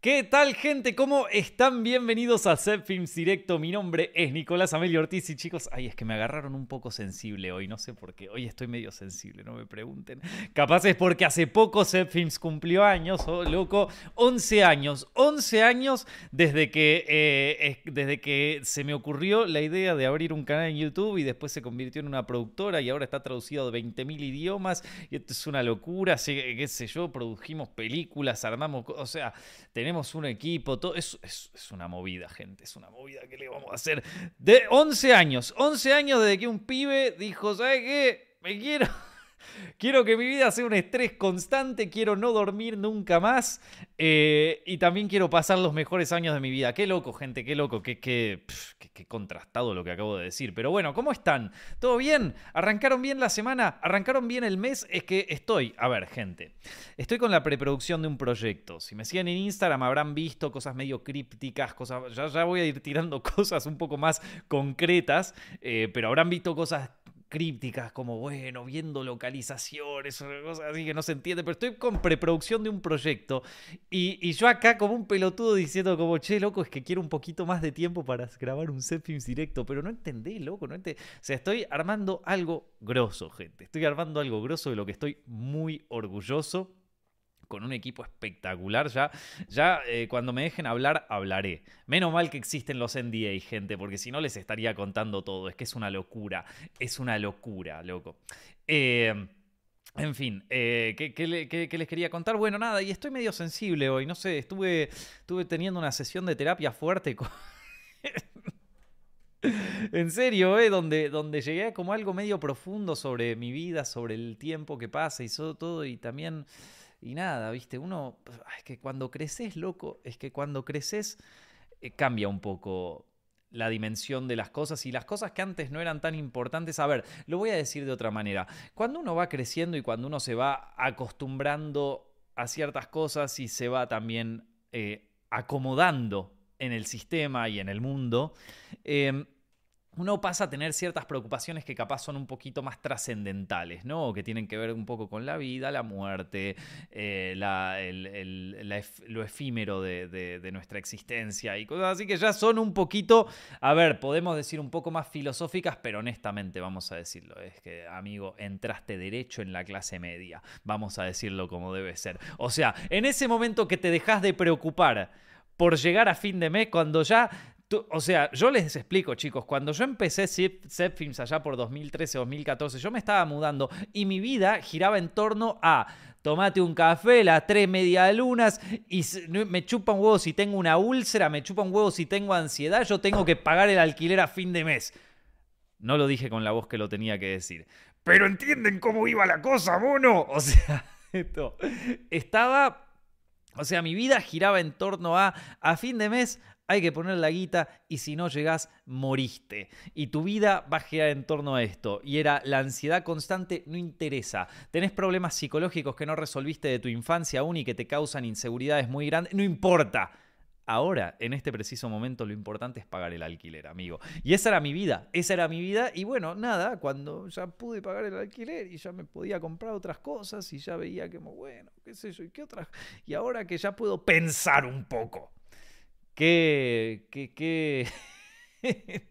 ¿Qué tal, gente? ¿Cómo están? Bienvenidos a Set Films Directo. Mi nombre es Nicolás Amelio Ortiz y chicos, ay, es que me agarraron un poco sensible hoy, no sé por qué. Hoy estoy medio sensible, no me pregunten. Capaz es porque hace poco Set Films cumplió años, oh, loco, 11 años. 11 años desde que, eh, desde que se me ocurrió la idea de abrir un canal en YouTube y después se convirtió en una productora y ahora está traducido a 20.000 idiomas y esto es una locura, qué sé yo, produjimos películas, armamos, o sea, tenemos tenemos un equipo, todo. Es, es, una movida, gente. Es una movida que le vamos a hacer. De 11 años. 11 años desde que un pibe dijo, ¿sabes qué? Me quiero. Quiero que mi vida sea un estrés constante, quiero no dormir nunca más eh, y también quiero pasar los mejores años de mi vida. Qué loco, gente, qué loco, qué, qué, contrastado lo que acabo de decir. Pero bueno, ¿cómo están? ¿Todo bien? ¿Arrancaron bien la semana? ¿Arrancaron bien el mes? Es que estoy, a ver, gente, estoy con la preproducción de un proyecto. Si me siguen en Instagram habrán visto cosas medio crípticas, cosas, ya, ya voy a ir tirando cosas un poco más concretas, eh, pero habrán visto cosas crípticas, como bueno, viendo localizaciones, cosas así que no se entiende, pero estoy con preproducción de un proyecto y, yo acá como un pelotudo diciendo como, che, loco, es que quiero un poquito más de tiempo para grabar un set films directo, pero no entendé, loco, no entendé. O sea, estoy armando algo grosso, gente, estoy armando algo grosso de lo que estoy muy orgulloso con un equipo espectacular. Ya, ya eh, cuando me dejen hablar, hablaré. Menos mal que existen los NDA, gente, porque si no les estaría contando todo. Es que es una locura. Es una locura, loco. Eh, en fin, eh, ¿qué, les quería contar? Bueno, nada, y estoy medio sensible hoy. No sé, estuve, estuve teniendo una sesión de terapia fuerte. En serio, ¿eh? donde, donde llegué como algo medio profundo sobre mi vida, sobre el tiempo que pasa y todo, y también y nada, viste, uno, es que cuando creces, loco, es que cuando creces eh, cambia un poco la dimensión de las cosas y las cosas que antes no eran tan importantes. A ver, lo voy a decir de otra manera. Cuando uno va creciendo y cuando uno se va acostumbrando a ciertas cosas y se va también eh, acomodando en el sistema y en el mundo, eh, uno pasa a tener ciertas preocupaciones que capaz son un poquito más trascendentales, ¿no? Que tienen que ver un poco con la vida, la muerte, eh, lo efímero de, nuestra existencia y cosas así que ya son un poquito, a ver, podemos decir un poco más filosóficas, pero honestamente vamos a decirlo, es que, amigo, entraste derecho en la clase media, vamos a decirlo como debe ser. O sea, en ese momento que te dejas de preocupar por llegar a fin de mes, cuando ya o sea, yo les explico, chicos, cuando yo empecé Set Films allá por 2013, 2014, yo me estaba mudando y mi vida giraba en torno a tomate un café, las tres media lunas y me chupa un huevo si tengo una úlcera, me chupa un huevo si tengo ansiedad, yo tengo que pagar el alquiler a fin de mes. No lo dije con la voz que lo tenía que decir. Pero entienden cómo iba la cosa, mono. O sea, esto estaba o sea, mi vida giraba en torno a, a fin de mes, hay que poner la guita y si no llegás, moriste. Y tu vida va a girar en torno a esto. Y era la ansiedad constante, no interesa. Tenés problemas psicológicos que no resolviste de tu infancia aún y que te causan inseguridades muy grandes, no importa. Ahora, en este preciso momento, lo importante es pagar el alquiler, amigo. Y esa era mi vida, esa era mi vida. Y bueno, nada, cuando ya pude pagar el alquiler y ya me podía comprar otras cosas y ya veía que, bueno, qué sé yo, y qué otras. Y ahora que ya puedo pensar un poco ¿Qué, qué, qué,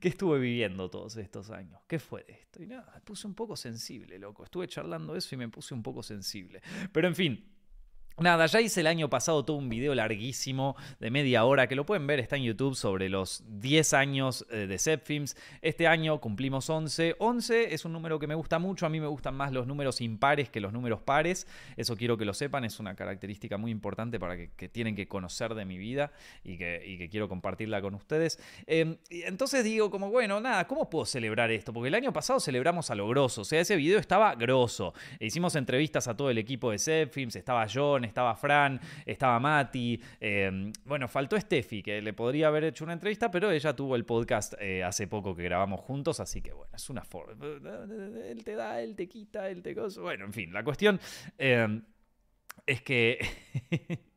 qué estuve viviendo todos estos años? ¿Qué fue esto? Y nada, me puse un poco sensible, loco. Estuve charlando eso y me puse un poco sensible. Pero en fin, Nada, ya hice el año pasado todo un video larguísimo de media hora que lo pueden ver, está en YouTube sobre los 10 años eh, de Zepfilms. Este año cumplimos 11. 11 es un número que me gusta mucho, a mí me gustan más los números impares que los números pares. Eso quiero que lo sepan, es una característica muy importante para que, tienen que conocer de mi vida y que, quiero compartirla con ustedes. Em, entonces digo como, bueno, nada, ¿cómo puedo celebrar esto? Porque el año pasado celebramos a lo grosso, o sea, ese video estaba grosso. hicimos entrevistas a todo el equipo de Zepfilms, estaba John, estaba Fran, estaba Mati. Em, bueno, faltó Steffi, que le podría haber hecho una entrevista, pero ella tuvo el podcast eh, hace poco que grabamos juntos, así que bueno, es una forma. Él te da, él te quita, él te cosa. Bueno, en fin, la cuestión em, es que.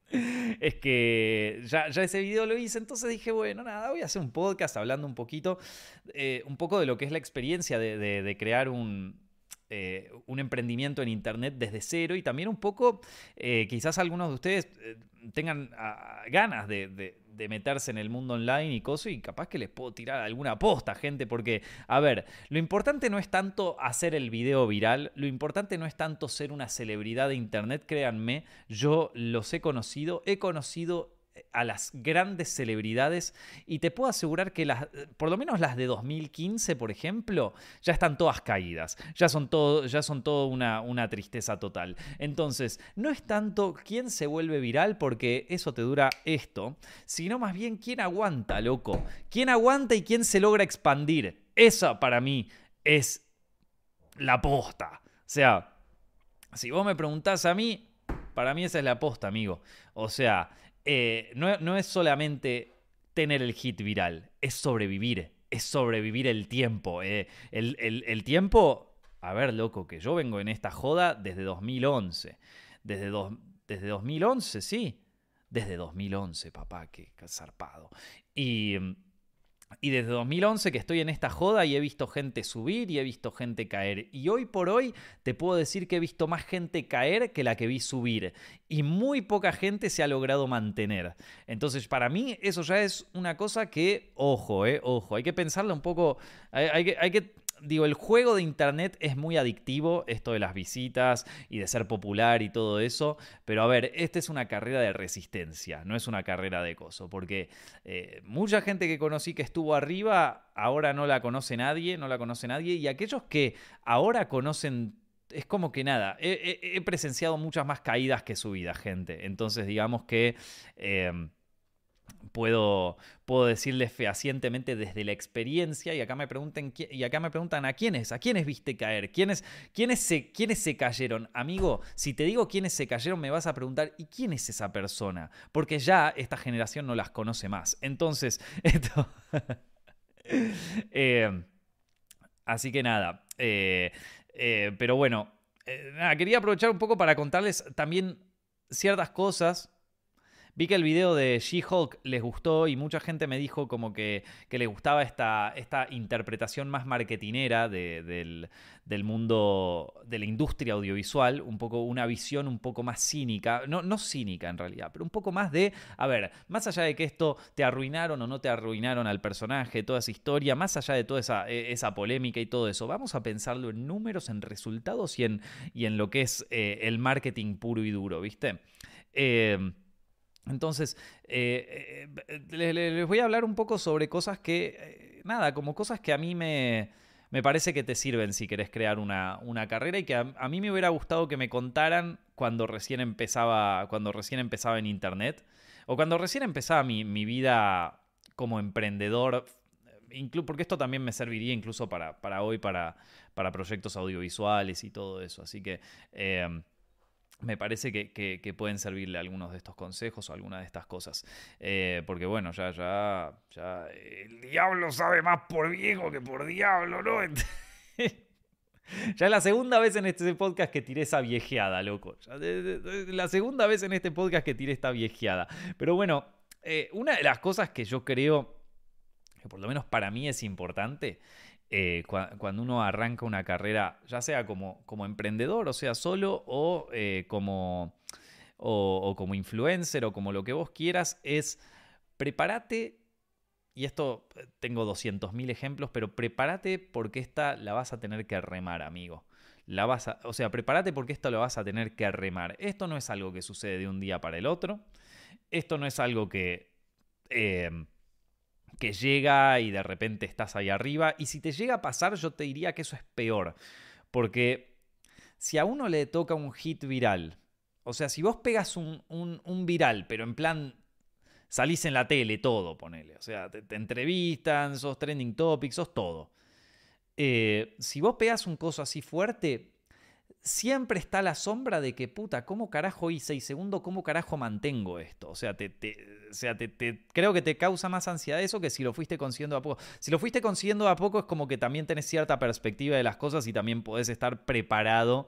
es que ya, ese video lo hice, entonces dije, bueno, nada, voy a hacer un podcast hablando un poquito, eh, un poco de lo que es la experiencia de crear un, eh, un emprendimiento en Internet desde cero y también un poco, eh, quizás algunos de ustedes eh, tengan ah, ganas de, meterse en el mundo online y cosas y capaz que les puedo tirar alguna posta, gente, porque, a ver, lo importante no es tanto hacer el video viral, lo importante no es tanto ser una celebridad de Internet, créanme, yo los he conocido, he conocido a las grandes celebridades y te puedo asegurar que las, por lo menos las de 2015, por ejemplo, ya están todas caídas, ya son todo, ya son todo una, una tristeza total. Entonces, no es tanto quién se vuelve viral porque eso te dura esto, sino más bien quién aguanta, loco, quién aguanta y quién se logra expandir. Esa para mí es la posta. O sea, si vos me preguntás a mí, para mí esa es la posta, amigo. O sea, eh, no, es solamente tener el hit viral, es sobrevivir, es sobrevivir el tiempo. Eh. El, tiempo, a ver, loco, que yo vengo en esta joda desde 2011. Desde, desde 2011, sí. Desde 2011, papá, qué zarpado. Y y desde 2011 que estoy en esta joda y he visto gente subir y he visto gente caer. Y hoy por hoy te puedo decir que he visto más gente caer que la que vi subir. Y muy poca gente se ha logrado mantener. Entonces para mí eso ya es una cosa que, ojo, eh, ojo, hay que pensarlo un poco, hay, hay que digo, el juego de Internet es muy adictivo, esto de las visitas y de ser popular y todo eso, pero a ver, esta es una carrera de resistencia, no es una carrera de coso, porque eh, mucha gente que conocí que estuvo arriba, ahora no la conoce nadie, no la conoce nadie, y aquellos que ahora conocen es como que nada, he, presenciado muchas más caídas que subidas, gente. Entonces, digamos que eh, puedo, puedo decirles fehacientemente desde la experiencia y acá me preguntan y acá me preguntan a quiénes, a quiénes viste caer, quiénes, quiénes, se, quiénes se cayeron. Amigo, si te digo quiénes se cayeron me vas a preguntar ¿y quién es esa persona? Porque ya esta generación no las conoce más. Entonces, esto... Eh, así que nada, eh, eh, pero bueno, quería aprovechar un poco para contarles también ciertas cosas Vi que el video de She-Hulk les gustó y mucha gente me dijo como que, que le gustaba esta, esta interpretación más marketinera del, mundo, de la industria audiovisual, un poco una visión un poco más cínica, no, no cínica en realidad, pero un poco más de, a ver, más allá de que esto te arruinaron o no te arruinaron al personaje, toda esa historia, más allá de toda esa, e, esa polémica y todo eso, vamos a pensarlo en números, en resultados y en, y en lo que es eh, el marketing puro y duro, ¿viste? Eh, entonces, eh, eh, les, voy a hablar un poco sobre cosas que, eh, nada, como cosas que a mí me, me parece que te sirven si querés crear una, una carrera y que a, mí me hubiera gustado que me contaran cuando recién empezaba, cuando recién empezaba en Internet o cuando recién empezaba mi, mi vida como emprendedor, porque esto también me serviría incluso para, para hoy, para, para proyectos audiovisuales y todo eso. Así que me parece que, pueden servirle algunos de estos consejos o algunas de estas cosas. Eh, porque bueno, ya, ya, ya, el diablo sabe más por viejo que por diablo, ¿no? ya es la segunda vez en este podcast que tiré esa viejeada, loco. la segunda vez en este podcast que tiré esta viejeada. Pero bueno, eh, una de las cosas que yo creo, que por lo menos para mí es importante, eh, cuando uno arranca una carrera, ya sea como, como emprendedor, o sea, solo, o, eh, como, o, como influencer, o como lo que vos quieras, es prepárate, y esto eh, tengo 200.000 ejemplos, pero prepárate porque esta la vas a tener que remar, amigo. La vas o sea, prepárate porque esto lo vas a tener que remar. Esto no es algo que sucede de un día para el otro. Esto no es algo que que llega y de repente estás ahí arriba. Y si te llega a pasar, yo te diría que eso es peor. Porque si a uno le toca un hit viral, o sea, si vos pegas un, viral, pero en plan salís en la tele, todo, ponele. O sea, te, entrevistan, sos trending topics, sos todo. Eh, si vos pegas un coso así fuerte, siempre está la sombra de que, puta, ¿cómo carajo hice? Y segundo, ¿cómo carajo mantengo esto? O sea, te, o sea te, creo que te causa más ansiedad eso que si lo fuiste consiguiendo a poco. Si lo fuiste consiguiendo a poco es como que también tenés cierta perspectiva de las cosas y también podés estar preparado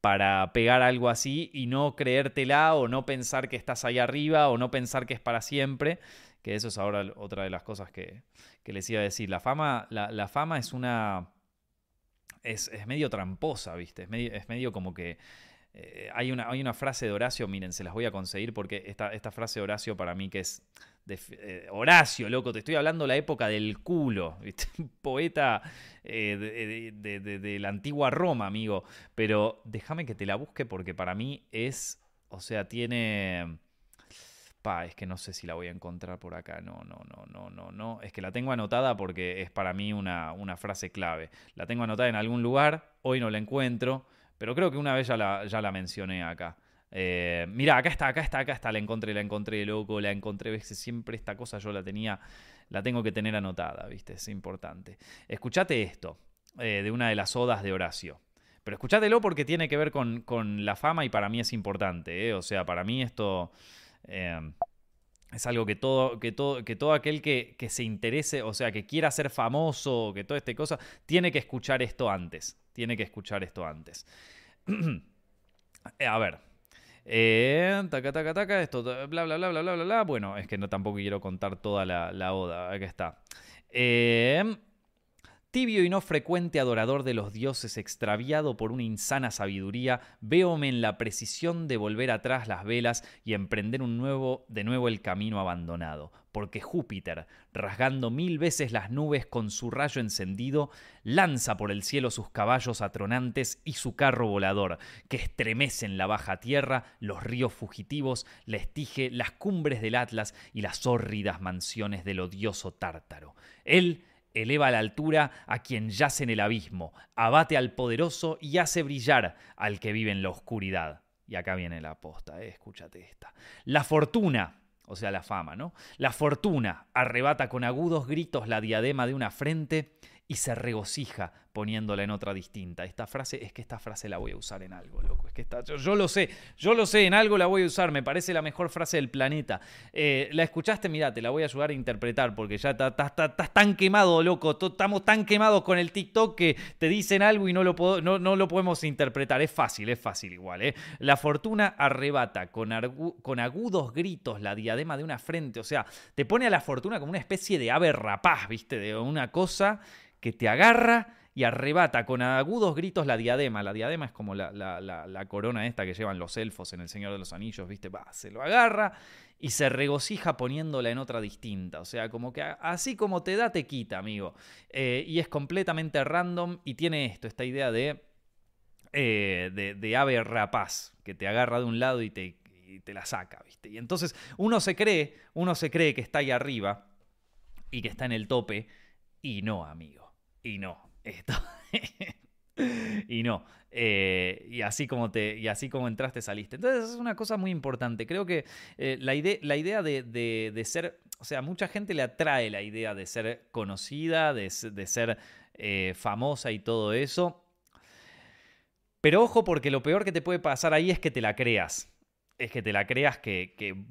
para pegar algo así y no creértela o no pensar que estás ahí arriba o no pensar que es para siempre. Que eso es ahora otra de las cosas que, les iba a decir. La fama, la fama es una es, medio tramposa, ¿viste? Es medio, es medio como que... Eh, hay, una, hay una frase de Horacio, miren, se las voy a conseguir porque esta, esta frase de Horacio para mí que es... Eh, Horacio, loco, te estoy hablando la época del culo, poeta de, de, la antigua Roma, amigo. Pero déjame que te la busque porque para mí es, o sea, tiene es que no sé si la voy a encontrar por acá. No, no, no, no, no, no. Es que la tengo anotada porque es para mí una, una frase clave. La tengo anotada en algún lugar, hoy no la encuentro, pero creo que una vez ya la, ya la mencioné acá. Eh, mira, acá está, acá está, acá está, la encontré, la encontré, loco, la encontré. ¿Ves? Siempre esta cosa yo la tenía, la tengo que tener anotada, ¿viste? Es importante. Escuchate esto, eh, de una de las odas de Horacio. Pero escuchátelo porque tiene que ver con, con la fama y para mí es importante, ¿eh? O sea, para mí esto Em, es algo que todo, que todo, que todo aquel que, se interese, o sea, que quiera ser famoso, que toda esta cosa, tiene que escuchar esto antes. Tiene que escuchar esto antes. A ver. Eh, taca, taca, taca, esto, bla, bla, bla, bla, bla, bla, Bueno, es que no tampoco quiero contar toda la, la oda. Aquí está. Eh, Tibio y no frecuente adorador de los dioses extraviado por una insana sabiduría, véome en la precisión de volver atrás las velas y emprender un nuevo, de nuevo el camino abandonado, porque Júpiter, rasgando mil veces las nubes con su rayo encendido, lanza por el cielo sus caballos atronantes y su carro volador, que estremecen la baja tierra, los ríos fugitivos, la estige, las cumbres del Atlas y las hórridas mansiones del odioso Tártaro. Él eleva a la altura a quien yace en el abismo, abate al poderoso y hace brillar al que vive en la oscuridad. Y acá viene la aposta, eh, escúchate esta. La fortuna, o sea, la fama, ¿no? La fortuna arrebata con agudos gritos la diadema de una frente y se regocija poniéndola en otra distinta. Esta frase, es que esta frase la voy a usar en algo, loco. Es que está, yo, lo sé, yo lo sé, en algo la voy a usar, me parece la mejor frase del planeta. Eh, la escuchaste, mira, te la voy a ayudar a interpretar porque ya estás tan quemado, loco. Estamos tan quemados con el TikTok que te dicen algo y no lo, no, no lo podemos interpretar. Es fácil, es fácil igual. ¿eh? La fortuna arrebata con, con agudos gritos la diadema de una frente. O sea, te pone a la fortuna como una especie de ave rapaz, ¿viste? De una cosa que te agarra y arrebata con agudos gritos la diadema. La diadema es como la, corona esta que llevan los elfos en El Señor de los Anillos, ¿viste? se lo agarra y se regocija poniéndola en otra distinta. O sea, como que así como te da, te quita, amigo. Eh, y es completamente random y tiene esto, esta idea de, eh, de, ave rapaz, que te agarra de un lado y te, y te la saca, ¿viste? Y entonces uno se cree, uno se cree que está ahí arriba y que está en el tope, y no, amigo. Y no. Esto. y no. Eh, y, así como te, y así como entraste, saliste. Entonces es una cosa muy importante. Creo que eh, la, la, idea de, ser, o sea, mucha gente le atrae la idea de ser conocida, de, ser eh, famosa y todo eso. Pero ojo porque lo peor que te puede pasar ahí es que te la creas. Es que te la creas que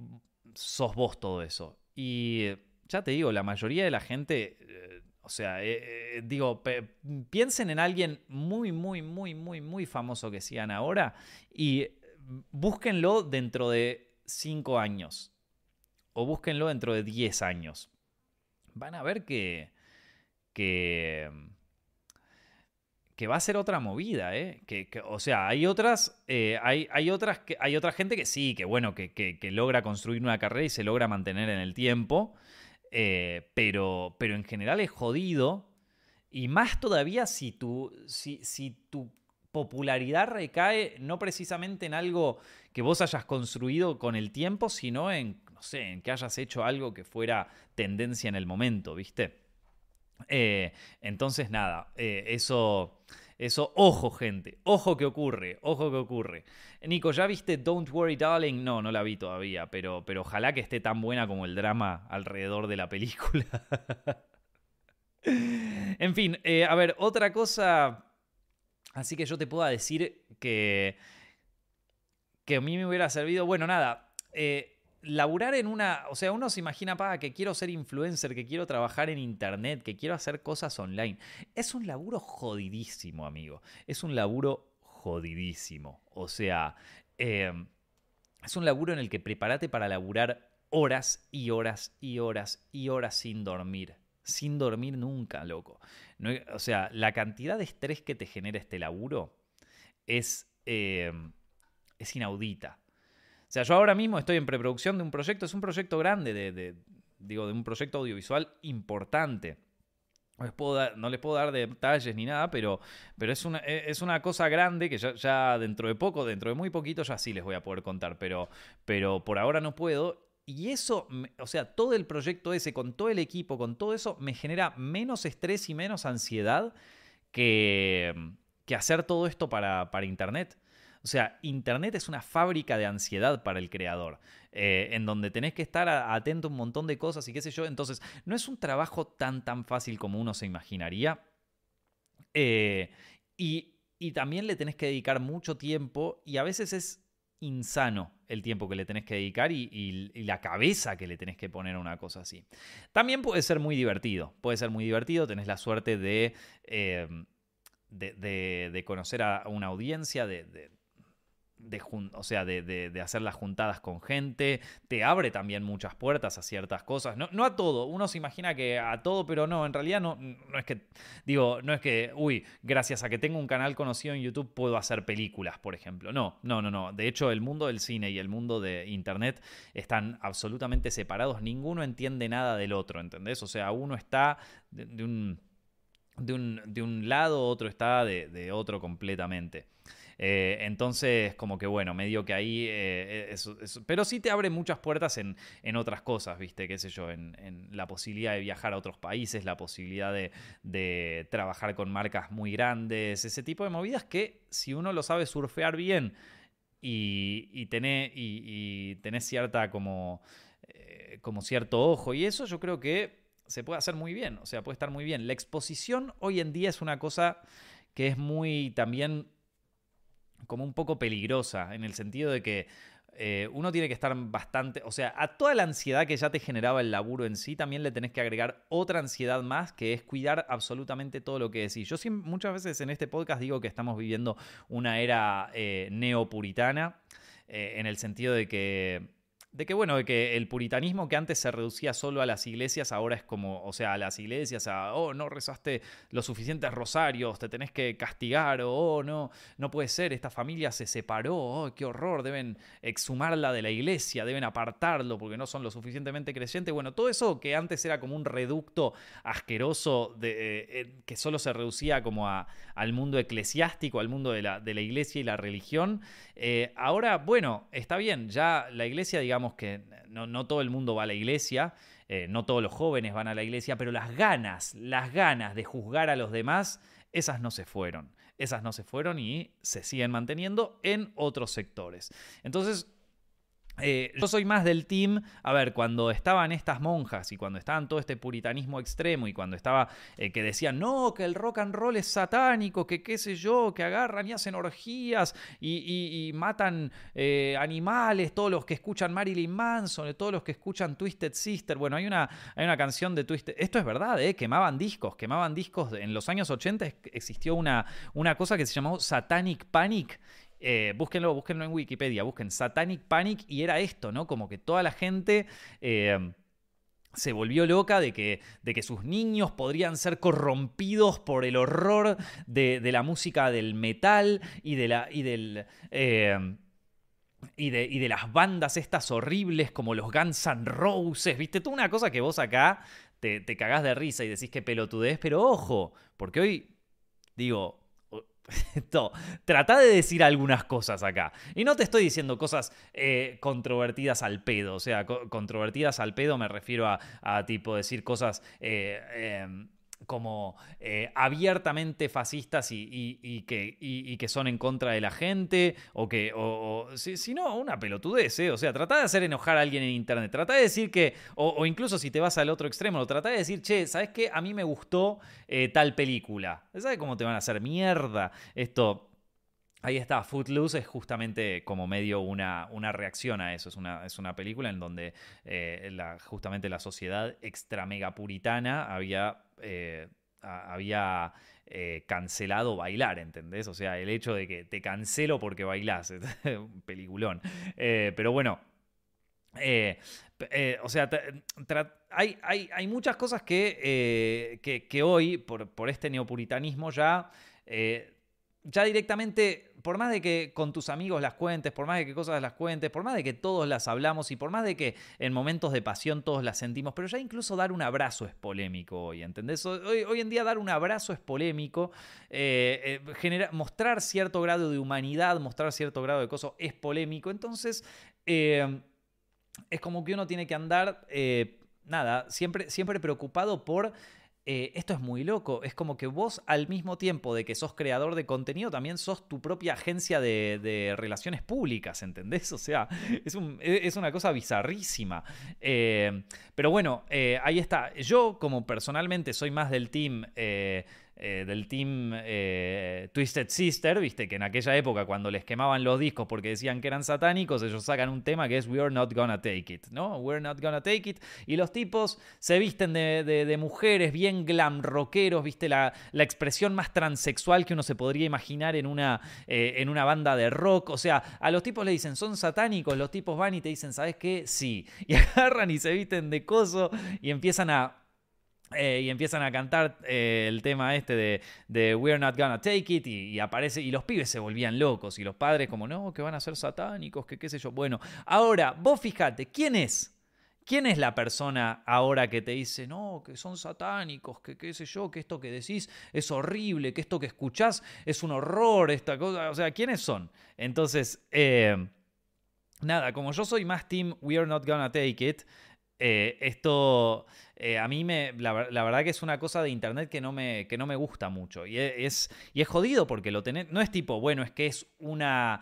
sos vos todo eso. Y ya te digo, la mayoría de la gente o sea, eh, eh, digo, piensen en alguien muy, muy, muy, muy, muy famoso que sigan ahora y búsquenlo dentro de 5 años o búsquenlo dentro de 10 años. Van a ver que, que, que va a ser otra movida, ¿eh? Que, o sea, hay otras, eh, hay, hay, otras que, hay otra gente que sí, que bueno, que, que logra construir una carrera y se logra mantener en el tiempo. Eh, pero, pero en general es jodido. Y más todavía si tu, si, si tu popularidad recae no precisamente en algo que vos hayas construido con el tiempo, sino en, no sé, en que hayas hecho algo que fuera tendencia en el momento, ¿viste? Eh, entonces, nada, eh, eso eso, ojo, gente, ojo que ocurre, ojo que ocurre. Nico, ¿ya viste Don't Worry Darling? No, no la vi todavía, pero, pero ojalá que esté tan buena como el drama alrededor de la película. en fin, eh, a ver, otra cosa. Así que yo te puedo decir que. que a mí me hubiera servido. Bueno, nada. Eh, laburar en una, o sea, uno se imagina, pa, que quiero ser influencer, que quiero trabajar en internet, que quiero hacer cosas online. Es un laburo jodidísimo, amigo. Es un laburo jodidísimo. O sea, em, es un laburo en el que prepárate para laburar horas y horas y horas y horas sin dormir. sin dormir nunca, loco. o sea, la cantidad de estrés que te genera este laburo es, es inaudita. O sea, yo ahora mismo estoy en preproducción de un proyecto, es un proyecto grande, de, digo, de un proyecto audiovisual importante. No les, puedo dar, detalles ni nada, pero, pero es, una, e, es una cosa grande que ya, dentro de poco, dentro de muy poquito, ya sí les voy a poder contar, pero, pero por ahora no puedo. Y eso, o sea, todo el proyecto ese, con todo el equipo, con todo eso, me genera menos estrés y menos ansiedad que, que hacer todo esto para, para Internet. O sea, Internet es una fábrica de ansiedad para el creador, eh, en donde tenés que estar atento a un montón de cosas y qué sé yo. Entonces, no es un trabajo tan, tan fácil como uno se imaginaría. Eh, y, también le tenés que dedicar mucho tiempo y a veces es insano el tiempo que le tenés que dedicar y, la cabeza que le tenés que poner a una cosa así. También puede ser muy divertido, puede ser muy divertido, tenés la suerte de, eh, de, conocer a una audiencia, de, de, o sea, de, hacer las juntadas con gente, te abre también muchas puertas a ciertas cosas, no, no, a todo, uno se imagina que a todo, pero no, en realidad no, no es que, digo, no es que, uy, gracias a que tengo un canal conocido en YouTube puedo hacer películas, por ejemplo, no, no, no, no, de hecho el mundo del cine y el mundo de Internet están absolutamente separados, ninguno entiende nada del otro, ¿entendés? O sea, uno está de, un... De un, de un, lado, otro está de, de otro completamente. Eh, entonces, como que bueno, medio que ahí, eh, pero sí te abre muchas puertas en, otras cosas, ¿viste? Qué sé yo, en, la posibilidad de viajar a otros países, la posibilidad de, trabajar con marcas muy grandes, ese tipo de movidas que si uno lo sabe surfear bien y, y, tenés, y, cierta como, eh, como cierto ojo y eso yo creo que se puede hacer muy bien, o sea, puede estar muy bien. La exposición hoy en día es una cosa que es muy también como un poco peligrosa, en el sentido de que eh, uno tiene que estar bastante, o sea, a toda la ansiedad que ya te generaba el laburo en sí, también le tenés que agregar otra ansiedad más, que es cuidar absolutamente todo lo que decís. Yo muchas veces en este podcast digo que estamos viviendo una era eh, neopuritana, eh, en el sentido de que de que bueno, de que el puritanismo que antes se reducía solo a las iglesias, ahora es como, o sea, a las iglesias, a, oh, no rezaste los suficientes rosarios, te tenés que castigar, o oh, no, no puede ser, esta familia se separó, oh, qué horror, deben exhumarla de la iglesia, deben apartarlo porque no son lo suficientemente creyentes. Bueno, todo eso que antes era como un reducto asqueroso de, eh, eh, que solo se reducía como a, al mundo eclesiástico, al mundo de la, de la iglesia y la religión, eh, ahora, bueno, está bien, ya la iglesia, digamos, que no, todo el mundo va a la iglesia, eh, no todos los jóvenes van a la iglesia, pero las ganas, las ganas de juzgar a los demás, esas no se fueron. Esas no se fueron y se siguen manteniendo en otros sectores. Entonces, eh, yo soy más del team, a ver, cuando estaban estas monjas y cuando estaban todo este puritanismo extremo y cuando estaba eh, que decían, no, que el rock and roll es satánico, que qué sé yo, que agarran y hacen orgías y, matan eh, animales, todos los que escuchan Marilyn Manson, todos los que escuchan Twisted Sister, bueno, hay una, hay una canción de Twisted, esto es verdad, quemaban discos, quemaban discos, en los años 80 existió una, una cosa que se llamó Satanic Panic eh, búsquenlo, búsquenlo en Wikipedia, busquen Satanic Panic y era esto, ¿no? Como que toda la gente... Eh, se volvió loca de que, de que, sus niños podrían ser corrompidos por el horror de, la música del metal y de la. y del. Eh, y de, y de, las bandas estas horribles como los Guns N' Roses, ¿viste? Toda una cosa que vos acá te, te cagás de risa y decís que pelotudez, pero ojo, porque hoy, digo, esto, trata de decir algunas cosas acá. Y no te estoy diciendo cosas eh, controvertidas al pedo. O sea, controvertidas al pedo me refiero a, tipo decir cosas eh, em, como eh, abiertamente fascistas y, que, son en contra de la gente, o que, si, no, una pelotudez, ¿eh? O sea, trata de hacer enojar a alguien en internet, trata de decir que, o, incluso si te vas al otro extremo, trata de decir, che, ¿sabes qué? A mí me gustó eh, tal película. ¿Sabes cómo te van a hacer mierda? Esto, Ahí está, Footloose es justamente como medio una, una reacción a eso. Es una, es una película en donde eh, la, justamente la sociedad extra mega puritana había, eh, había eh, cancelado bailar, ¿entendés? O sea, el hecho de que te cancelo porque bailás, un peliculón. pero bueno, o sea, hay, hay, muchas cosas que, eh, que, hoy, por, por, este neopuritanismo, ya, ya directamente por más de que con tus amigos las cuentes, por más de que cosas las cuentes, por más de que todos las hablamos y por más de que en momentos de pasión todos las sentimos, pero ya incluso dar un abrazo es polémico hoy, ¿entendés? Hoy, hoy en día dar un abrazo es polémico, eh, eh, mostrar cierto grado de humanidad, mostrar cierto grado de cosas es polémico, entonces eh, es como que uno tiene que andar, nada, siempre, siempre preocupado por eh, esto es muy loco. Es como que vos al mismo tiempo de que sos creador de contenido, también sos tu propia agencia de, relaciones públicas, ¿entendés? O sea, es, es una cosa bizarrísima. Eh, pero bueno, eh, ahí está. Yo como personalmente soy más del team eh, del team eh, Twisted Sister, viste que en aquella época cuando les quemaban los discos porque decían que eran satánicos, ellos sacan un tema que es We're Not Gonna Take It, ¿no? We're Not Gonna Take It. Y los tipos se visten de, mujeres bien glam rockeros, viste la, expresión más transexual que uno se podría imaginar en una, eh, en una banda de rock. O sea, a los tipos le dicen, son satánicos, los tipos van y te dicen, ¿sabes qué? Sí. Y agarran y se visten de coso y empiezan a eh, y empiezan a cantar eh, el tema este de, We're Not Gonna Take It y, aparece y los pibes se volvían locos y los padres como no, que van a ser satánicos, que qué sé yo. Bueno, ahora vos fíjate, ¿quién es? ¿Quién es la persona ahora que te dice, no, que son satánicos, que qué sé yo, que esto que decís es horrible, que esto que escuchás es un horror, esta cosa? O sea, ¿quiénes son? Entonces, eh, nada, como yo soy más team We're Not Gonna Take It, eh, esto eh, a mí me, la, verdad que es una cosa de internet que no me, que no me gusta mucho. Y e, es, y es jodido porque lo tenés, no es tipo, bueno, es que es una,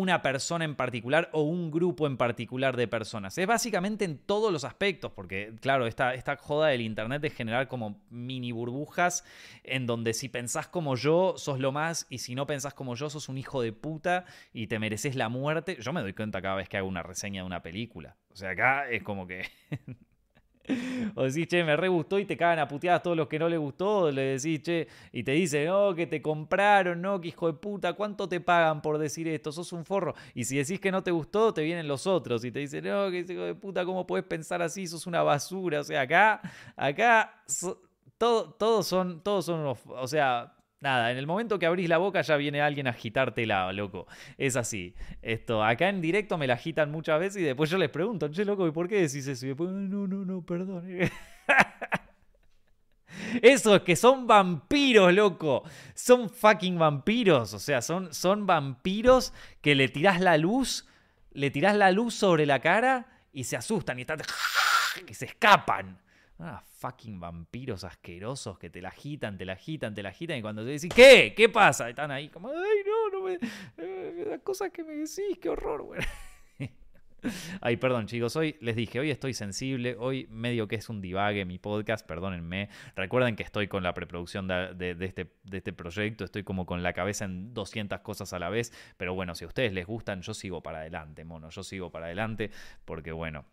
una persona en particular o un grupo en particular de personas. Es básicamente en todos los aspectos, porque claro, esta, esta joda del Internet de generar como mini burbujas en donde si pensás como yo, sos lo más, y si no pensás como yo, sos un hijo de puta y te mereces la muerte. Yo me doy cuenta cada vez que hago una reseña de una película. O sea, acá es como que... O decís, che, me re gustó y te cagan a puteadas todos los que no le gustó. Le decís, che, y te dice, no, que te compraron, no, que hijo de puta, ¿cuánto te pagan por decir esto? Sos un forro. Y si decís que no te gustó, te vienen los otros y te dicen, no, que hijo de puta, ¿cómo puedes pensar así? Sos una basura. O sea, acá, acá, todos son, todos son unos, o sea, Nada, en el momento que abrís la boca ya viene alguien a agitártela, loco. Es así. Esto, acá en directo me la agitan muchas veces y después yo les pregunto, che, loco, ¿y por qué decís eso? Y después, no, no, no, perdón. Eso es que son vampiros, loco. Son fucking vampiros. O sea, son, son vampiros que le tirás la luz, le tirás la luz sobre la cara y se asustan y están. se escapan. Ah, fucking vampiros asquerosos que te la agitan, te la agitan, te la agitan. Y cuando te decís, ¿qué? ¿Qué pasa? Están ahí como, ay, no, no me. Eh, las cosas que me decís, qué horror, güey. Ay, perdón, chicos. Hoy les dije, hoy estoy sensible. Hoy medio que es un divague mi podcast, perdónenme. Recuerden que estoy con la preproducción de, este, de este proyecto. Estoy como con la cabeza en 200 cosas a la vez. Pero bueno, si a ustedes les gustan, yo sigo para adelante, mono. Yo sigo para adelante porque, bueno,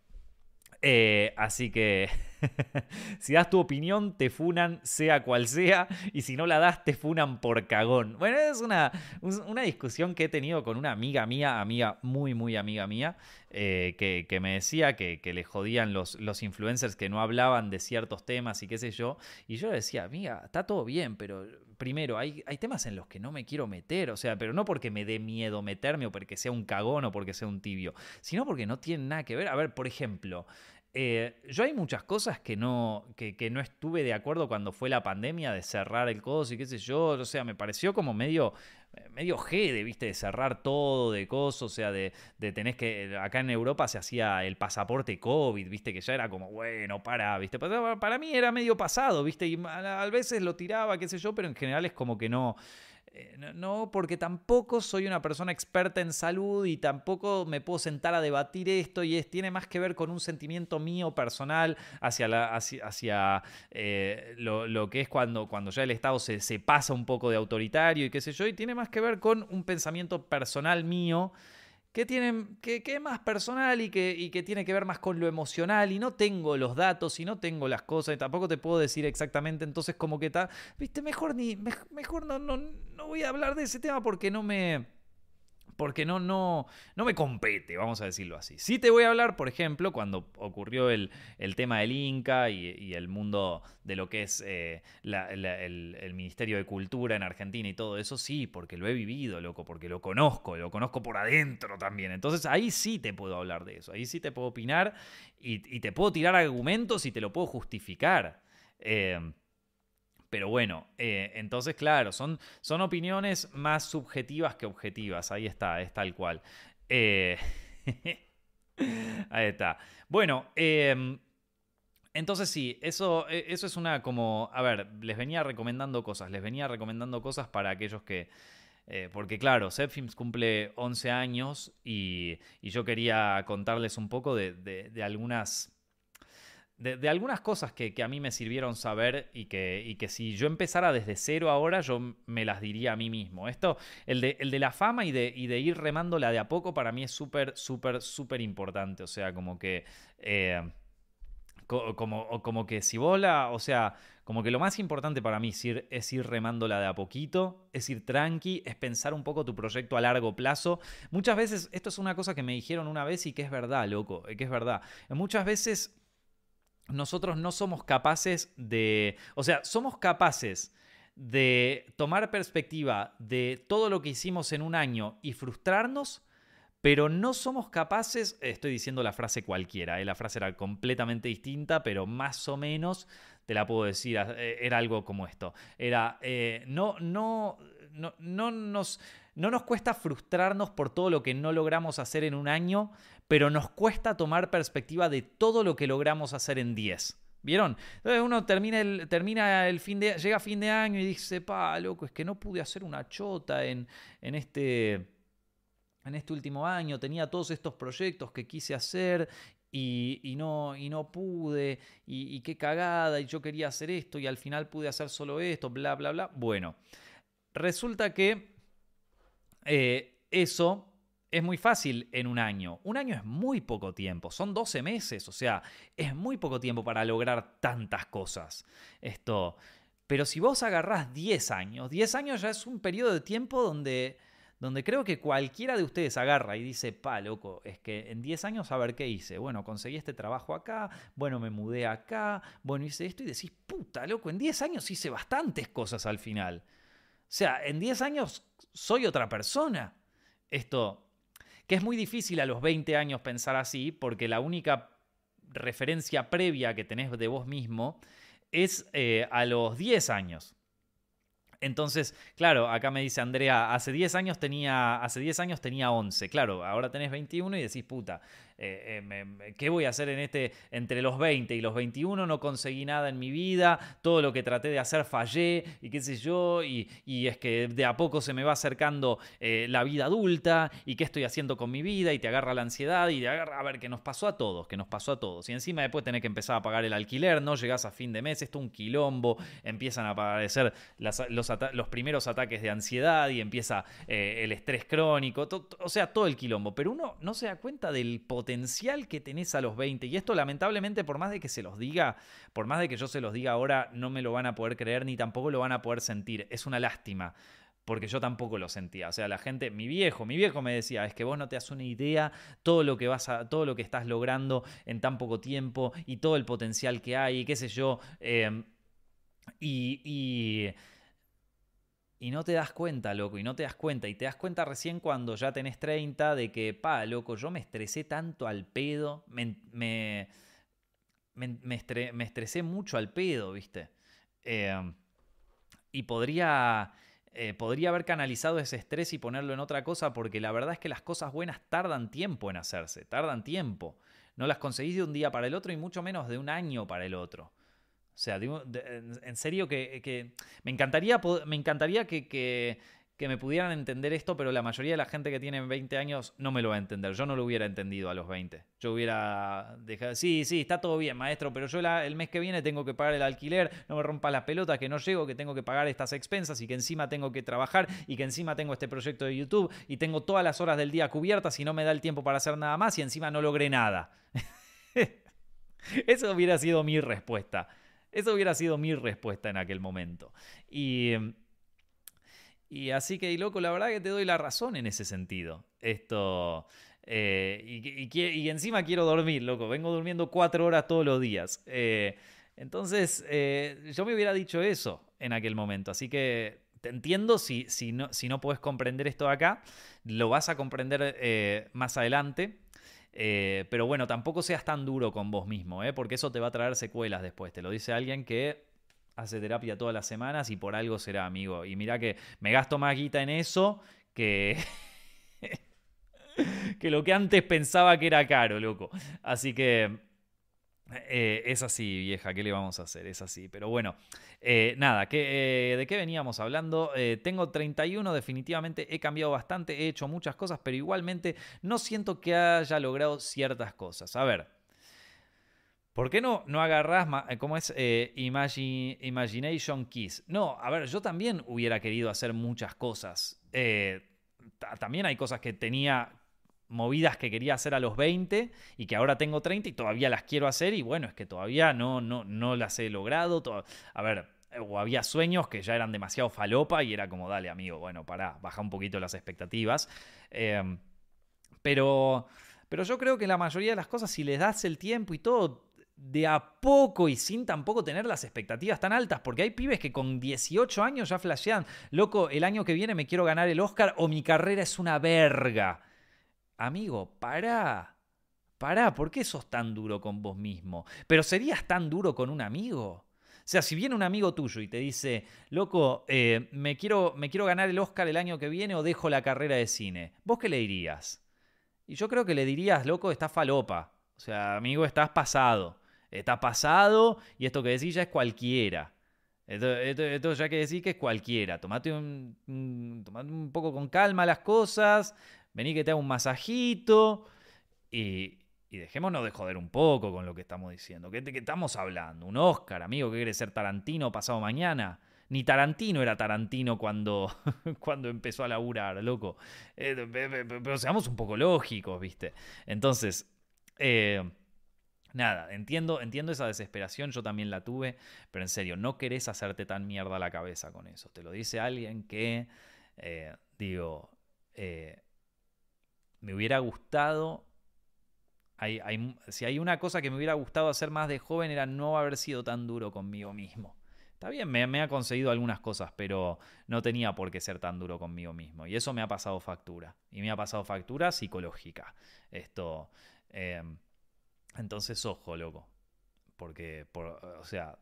eh, así que si das tu opinión, te funan sea cual sea, y si no la das, te funan por cagón. Bueno, es una, una discusión que he tenido con una amiga mía, amiga muy, muy amiga mía, eh, que, me decía que, le jodían los, los influencers que no hablaban de ciertos temas y qué sé yo. Y yo decía, amiga, está todo bien, pero primero, hay, hay temas en los que no me quiero meter, o sea, pero no porque me dé miedo meterme o porque sea un cagón o porque sea un tibio, sino porque no tiene nada que ver. A ver, por ejemplo, eh, yo hay muchas cosas que no, que, no estuve de acuerdo cuando fue la pandemia de cerrar el coso y qué sé yo. O sea, me pareció como medio, medio de viste, de cerrar todo, de cosas, o sea, de, de tenés que. Acá en Europa se hacía el pasaporte COVID, viste, que ya era como, bueno, para, viste. Para, para mí era medio pasado, viste, y a, a veces lo tiraba, qué sé yo, pero en general es como que no. Eh, no, porque tampoco soy una persona experta en salud y tampoco me puedo sentar a debatir esto y es, tiene más que ver con un sentimiento mío personal hacia, la, hacia, eh, lo, que es cuando, cuando ya el Estado se, se, pasa un poco de autoritario y qué sé yo, y tiene más que ver con un pensamiento personal mío que, tienen, que, es más personal y que, que tiene que ver más con lo emocional y no tengo los datos y no tengo las cosas y tampoco te puedo decir exactamente, entonces como que está, viste, mejor ni, mejor no, no, no voy a hablar de ese tema porque no me porque no, no, no me compete, vamos a decirlo así. Sí te voy a hablar, por ejemplo, cuando ocurrió el, tema del Inca y, el mundo de lo que es eh, el, Ministerio de Cultura en Argentina y todo eso, sí, porque lo he vivido, loco, porque lo conozco, lo conozco por adentro también. Entonces ahí sí te puedo hablar de eso, ahí sí te puedo opinar y, te puedo tirar argumentos y te lo puedo justificar. Eh, pero bueno, eh, entonces claro, son, son opiniones más subjetivas que objetivas. Ahí está, es tal cual. Eh, ahí está. Bueno, em, entonces sí, eso, e, eso es una como, a ver, les venía recomendando cosas, les venía recomendando cosas para aquellos que... Eh, porque claro, Zepfilms cumple 11 años y, yo quería contarles un poco de algunas de, algunas cosas que, a mí me sirvieron saber y que, que si yo empezara desde cero ahora, yo me las diría a mí mismo. Esto, el de, el de la fama y de, y de, ir remándola de a poco, para mí es súper, súper, súper importante. O sea, como que... Eh, como, como que si vos la, o sea, como que lo más importante para mí es ir, es ir remándola de a poquito, es ir tranqui, es pensar un poco tu proyecto a largo plazo. Muchas veces, esto es una cosa que me dijeron una vez y que es verdad, loco, que es verdad. Muchas veces nosotros no somos capaces de, o sea, somos capaces de tomar perspectiva de todo lo que hicimos en un año y frustrarnos, pero no somos capaces, estoy diciendo la frase cualquiera, ¿eh? la frase era completamente distinta, pero más o menos te la puedo decir, eh, era algo como esto. Era, eh, no, no, no, no, nos, no nos cuesta frustrarnos por todo lo que no logramos hacer en un año, pero nos cuesta tomar perspectiva de todo lo que logramos hacer en 10. ¿Vieron? Entonces uno termina el, termina el fin de, llega fin de año y dice, pa, loco, es que no pude hacer una chota en, en este en este último año, tenía todos estos proyectos que quise hacer y, no, y no pude, y, qué cagada, y yo quería hacer esto y al final pude hacer solo esto, bla, bla, bla. Bueno, resulta que eh, eso es muy fácil en un año. Un año es muy poco tiempo, son 12 meses, o sea, es muy poco tiempo para lograr tantas cosas. Esto. Pero si vos agarrás 10 años, 10 años ya es un periodo de tiempo donde, donde creo que cualquiera de ustedes agarra y dice, pa, loco, es que en 10 años a ver qué hice. Bueno, conseguí este trabajo acá, bueno, me mudé acá, bueno, hice esto y decís, puta, loco, en 10 años hice bastantes cosas al final. O sea, en 10 años soy otra persona. Esto, que es muy difícil a los 20 años pensar así, porque la única referencia previa que tenés de vos mismo es eh, a los 10 años. Entonces, claro, acá me dice Andrea, hace 10 años tenía, hace 10 años tenía 11. Claro, ahora tenés 21 y decís, puta, eh, eh, ¿qué voy a hacer en este, entre los 20 y los 21? No conseguí nada en mi vida, todo lo que traté de hacer fallé y qué sé yo, y, es que de a poco se me va acercando eh, la vida adulta y qué estoy haciendo con mi vida y te agarra la ansiedad y te agarra, a ver, que nos pasó a todos, que nos pasó a todos. Y encima después tenés que empezar a pagar el alquiler, no llegás a fin de mes, esto es un quilombo, empiezan a aparecer los, los, primeros ataques de ansiedad y empieza el estrés crónico, o sea, todo el quilombo, pero uno no se da cuenta del potencial potencial que tenés a los 20. Y esto lamentablemente, por más de que se los diga, por más de que yo se los diga ahora, no me lo van a poder creer ni tampoco lo van a poder sentir. Es una lástima porque yo tampoco lo sentía. O sea, la gente, mi viejo, mi viejo me decía, es que vos no te das una idea todo lo que vas a, todo lo que estás logrando en tan poco tiempo y todo el potencial que hay, y qué sé yo. Y y no te das cuenta, loco, y no te das cuenta, y te das cuenta recién cuando ya tenés 30 de que, pa, loco, yo me estresé tanto al pedo, me, me, me, estresé mucho al pedo, ¿viste? Em, y podría, eh, podría haber canalizado ese estrés y ponerlo en otra cosa, porque la verdad es que las cosas buenas tardan tiempo en hacerse, tardan tiempo. No las conseguís de un día para el otro y mucho menos de un año para el otro. O sea, en serio que, me encantaría, me encantaría que, me pudieran entender esto, pero la mayoría de la gente que tiene 20 años no me lo va a entender. Yo no lo hubiera entendido a los 20. Yo hubiera dejado, sí, sí, está todo bien, maestro, pero yo el mes que viene tengo que pagar el alquiler, no me rompa las pelotas, que no llego, que tengo que pagar estas expensas y que encima tengo que trabajar y que encima tengo este proyecto de YouTube y tengo todas las horas del día cubiertas y no me da el tiempo para hacer nada más y encima no logré nada. Eso hubiera sido mi respuesta. Eso hubiera sido mi respuesta en aquel momento. Y, y así que, loco, la verdad que te doy la razón en ese sentido. Esto. Eh, y, encima quiero dormir, loco. Vengo durmiendo cuatro horas todos los días. Eh, entonces, eh, yo me hubiera dicho eso en aquel momento. Así que te entiendo si, si, no, si no puedes comprender esto acá. Lo vas a comprender más adelante. Pero bueno, tampoco seas tan duro con vos mismo, porque eso te va a traer secuelas después. Te lo dice alguien que hace terapia todas las semanas y por algo será amigo. Y mira que me gasto más guita en eso que... que lo que antes pensaba que era caro, loco. Así que eh, es así, vieja, ¿qué le vamos a hacer? Es así. Pero bueno, eh, nada, eh, ¿de qué veníamos hablando? tengo 31, definitivamente he cambiado bastante, he hecho muchas cosas, pero igualmente no siento que haya logrado ciertas cosas. A ver. ¿Por qué no, no agarrás, cómo es, Imagination Kiss? No, a ver, yo también hubiera querido hacer muchas cosas. también hay cosas que tenía movidas que quería hacer a los 20 y que ahora tengo 30 y todavía las quiero hacer y bueno, es que todavía no, no, no las he logrado. A ver, o había sueños que ya eran demasiado falopa y era como, dale amigo, bueno, para, baja un poquito las expectativas. Em, pero, pero yo creo que la mayoría de las cosas, si les das el tiempo y todo, de a poco y sin tampoco tener las expectativas tan altas, porque hay pibes que con 18 años ya flashean, loco, el año que viene me quiero ganar el Oscar o mi carrera es una verga amigo, pará. Pará, ¿por qué sos tan duro con vos mismo? Pero serías tan duro con un amigo. O sea, si viene un amigo tuyo y te dice, loco, eh, me, quiero, me quiero ganar el Oscar el año que viene o dejo la carrera de cine, ¿vos qué le dirías? Y yo creo que le dirías, loco, estás falopa. O sea, amigo, estás pasado. Estás pasado y esto que decís ya es cualquiera. Esto, ya que decís que es cualquiera. Tomate un, tomate un poco con calma las cosas vení que te haga un masajito y, y dejémonos de joder un poco con lo que estamos diciendo. ¿Qué, qué estamos hablando? ¿Un Oscar, amigo, que quiere ser Tarantino pasado mañana? Ni Tarantino era Tarantino cuando, cuando empezó a laburar, loco. Eh, pero seamos un poco lógicos, ¿viste? Entonces, eh, nada, entiendo, entiendo esa desesperación, yo también la tuve, pero en serio, no querés hacerte tan mierda la cabeza con eso. Te lo dice alguien que, eh, digo, me hubiera gustado. si hay una cosa que me hubiera gustado hacer más de joven era no haber sido tan duro conmigo mismo. Está bien, me, ha conseguido algunas cosas, pero no tenía por qué ser tan duro conmigo mismo. Y eso me ha pasado factura. Y me ha pasado factura psicológica. Esto. Em, entonces, ojo, loco. Porque, o sea,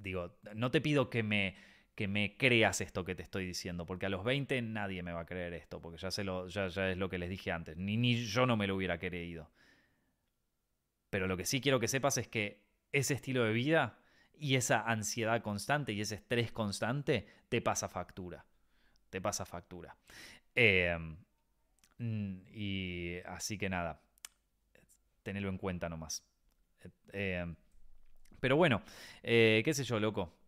digo, no te pido que me que me creas esto que te estoy diciendo, porque a los 20 nadie me va a creer esto, porque ya, se lo, ya, ya es lo que les dije antes, ni, ni yo no me lo hubiera creído. Pero lo que sí quiero que sepas es que ese estilo de vida y esa ansiedad constante y ese estrés constante te pasa factura. Te pasa factura. Em, y así que nada, tenelo en cuenta nomás. Em, pero bueno, eh, qué sé yo, loco.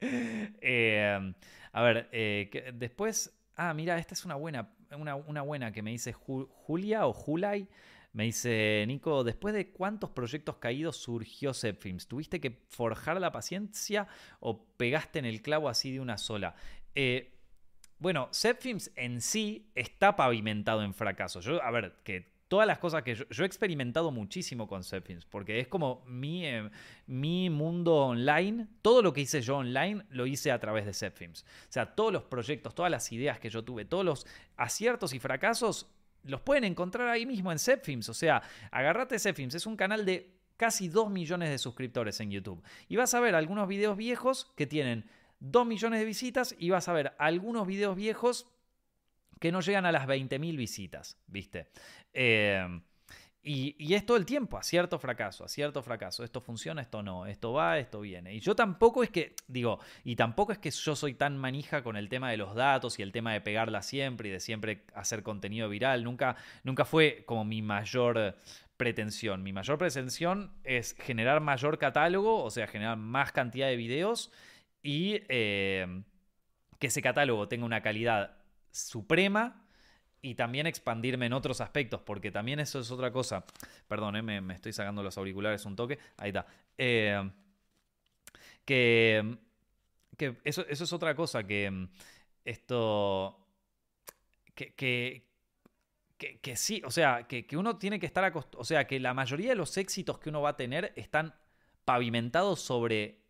Em, a ver, eh, después. Ah, mira, esta es una buena, una, buena que me dice Julia o Julai. Me dice, Nico, después de cuántos proyectos caídos surgió Zepfilms, ¿tuviste que forjar la paciencia o pegaste en el clavo así de una sola? Eh, bueno, Zepfilms en sí está pavimentado en fracaso. Yo, a ver, que todas las cosas que yo, he experimentado muchísimo con Zepfilms, porque es como mi, eh, mi mundo online, todo lo que hice yo online lo hice a través de Zepfilms. O sea, todos los proyectos, todas las ideas que yo tuve, todos los aciertos y fracasos, los pueden encontrar ahí mismo en Zepfilms. O sea, agarrate Zepfilms, es un canal de casi 2 millones de suscriptores en YouTube. Y vas a ver algunos videos viejos que tienen 2 millones de visitas y vas a ver algunos videos viejos que no llegan a las 20.000 visitas, ¿viste? Em, y, es todo el tiempo, acierto, fracaso, acierto, fracaso. Esto funciona, esto no, esto va, esto viene. Y yo tampoco es que, digo, y tampoco es que yo soy tan manija con el tema de los datos y el tema de pegarla siempre y de siempre hacer contenido viral. Nunca, nunca fue como mi mayor pretensión. Mi mayor pretensión es generar mayor catálogo, o sea, generar más cantidad de videos y em, que ese catálogo tenga una calidad suprema y también expandirme en otros aspectos, porque también eso es otra cosa. Perdón, eh, me, estoy sacando los auriculares un toque. Ahí está. Eh, que, que eso, eso, es otra cosa, que esto... Que, que, sí, o sea, que, uno tiene que estar acostumbrado, o sea, que la mayoría de los éxitos que uno va a tener están pavimentados sobre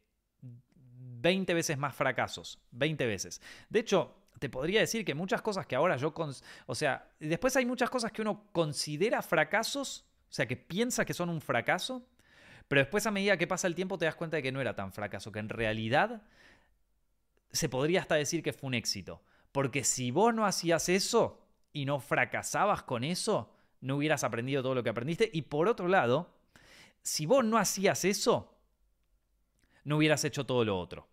20 veces más fracasos, 20 veces. De hecho, te podría decir que muchas cosas que ahora yo, o sea, después hay muchas cosas que uno considera fracasos, o sea, que piensa que son un fracaso, pero después a medida que pasa el tiempo te das cuenta de que no era tan fracaso, que en realidad se podría hasta decir que fue un éxito. Porque si vos no hacías eso y no fracasabas con eso, no hubieras aprendido todo lo que aprendiste. Y por otro lado, si vos no hacías eso, no hubieras hecho todo lo otro.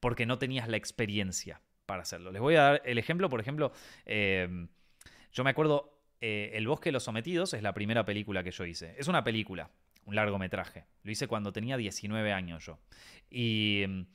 Porque no tenías la experiencia para hacerlo. Les voy a dar el ejemplo, por ejemplo, em, yo me acuerdo, eh, El bosque de los sometidos es la primera película que yo hice. Es una película, un largometraje. Lo hice cuando tenía 19 años yo. Y em,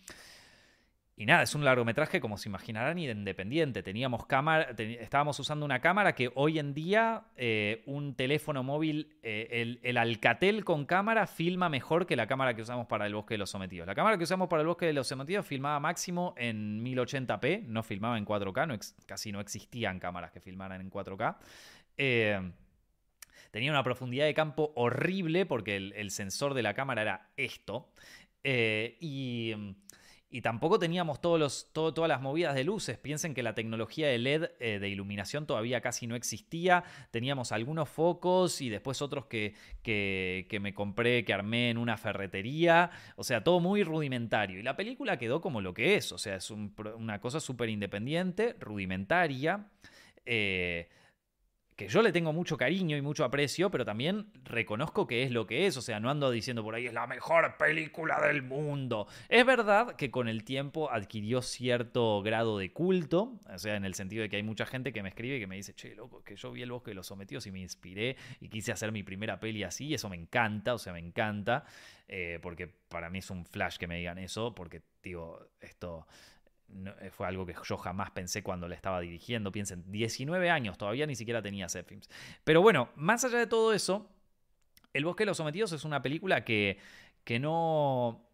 y nada, es un largometraje, como se imaginarán, independiente. Teníamos cámara, estábamos usando una cámara que hoy en día eh, un teléfono móvil, eh, el, Alcatel con cámara, filma mejor que la cámara que usamos para el bosque de los sometidos. La cámara que usamos para el bosque de los sometidos filmaba máximo en 1080p, no filmaba en 4K, no casi no existían cámaras que filmaran en 4K. Eh, tenía una profundidad de campo horrible porque el, el sensor de la cámara era esto. y y tampoco teníamos todos los, todas las movidas de luces. Piensen que la tecnología de LED eh, de iluminación todavía casi no existía. Teníamos algunos focos y después otros que, que, me compré, que armé en una ferretería. O sea, todo muy rudimentario. Y la película quedó como lo que es. O sea, es una cosa súper independiente, rudimentaria. Eh, que yo le tengo mucho cariño y mucho aprecio, pero también reconozco que es lo que es, o sea, no ando diciendo por ahí es la mejor película del mundo. Es verdad que con el tiempo adquirió cierto grado de culto, o sea, en el sentido de que hay mucha gente que me escribe y que me dice, che, loco, que yo vi el bosque de los sometidos y me inspiré y quise hacer mi primera peli así, y eso me encanta, o sea, me encanta, eh, porque para mí es un flash que me digan eso, porque digo, esto eh, fue algo que yo jamás pensé cuando le estaba dirigiendo. Piensen, 19 años, todavía ni siquiera tenía films. Pero bueno, más allá de todo eso, El bosque de los sometidos es una película que, que no...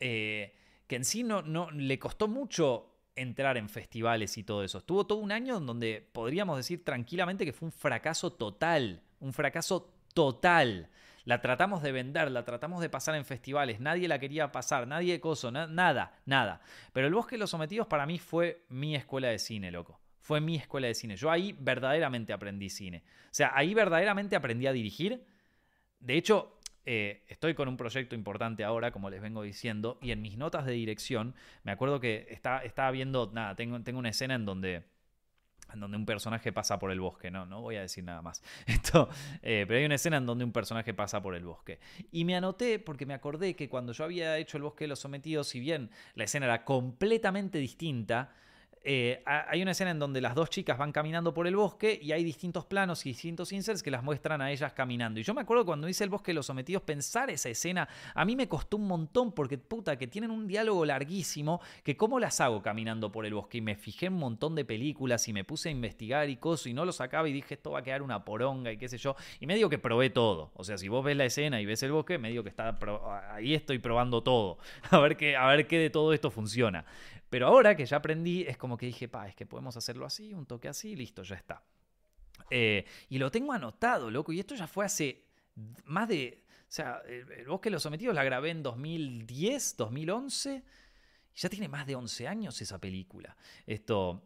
Eh, que en sí no, no le costó mucho entrar en festivales y todo eso. Estuvo todo un año en donde podríamos decir tranquilamente que fue un fracaso total, un fracaso total. La tratamos de vender, la tratamos de pasar en festivales, nadie la quería pasar, nadie coso, nada, nada. Pero el Bosque de los Sometidos para mí fue mi escuela de cine, loco. Fue mi escuela de cine. Yo ahí verdaderamente aprendí cine. O sea, ahí verdaderamente aprendí a dirigir. De hecho, eh, estoy con un proyecto importante ahora, como les vengo diciendo, y en mis notas de dirección, me acuerdo que estaba viendo, nada, tengo, tengo una escena en donde en donde un personaje pasa por el bosque, no, no voy a decir nada más. Esto, eh, pero hay una escena en donde un personaje pasa por el bosque. Y me anoté porque me acordé que cuando yo había hecho el bosque de los sometidos, si bien la escena era completamente distinta, eh, hay una escena en donde las dos chicas van caminando por el bosque y hay distintos planos y distintos inserts que las muestran a ellas caminando. Y yo me acuerdo cuando hice el bosque de los sometidos, pensar esa escena, a mí me costó un montón porque, puta, que tienen un diálogo larguísimo, que cómo las hago caminando por el bosque. Y me fijé en un montón de películas y me puse a investigar y cosas y no lo sacaba y dije, esto va a quedar una poronga y qué sé yo. Y me digo que probé todo. O sea, si vos ves la escena y ves el bosque, me digo que está ahí estoy probando todo. A ver, qué, a ver qué de todo esto funciona. Pero ahora que ya aprendí, es como que dije, pa, es que podemos hacerlo así, un toque así, listo, ya está. Eh, y lo tengo anotado, loco, y esto ya fue hace más de... O sea, el, Bosque de los Sometidos la grabé en 2010, 2011, y ya tiene más de 11 años esa película. Esto...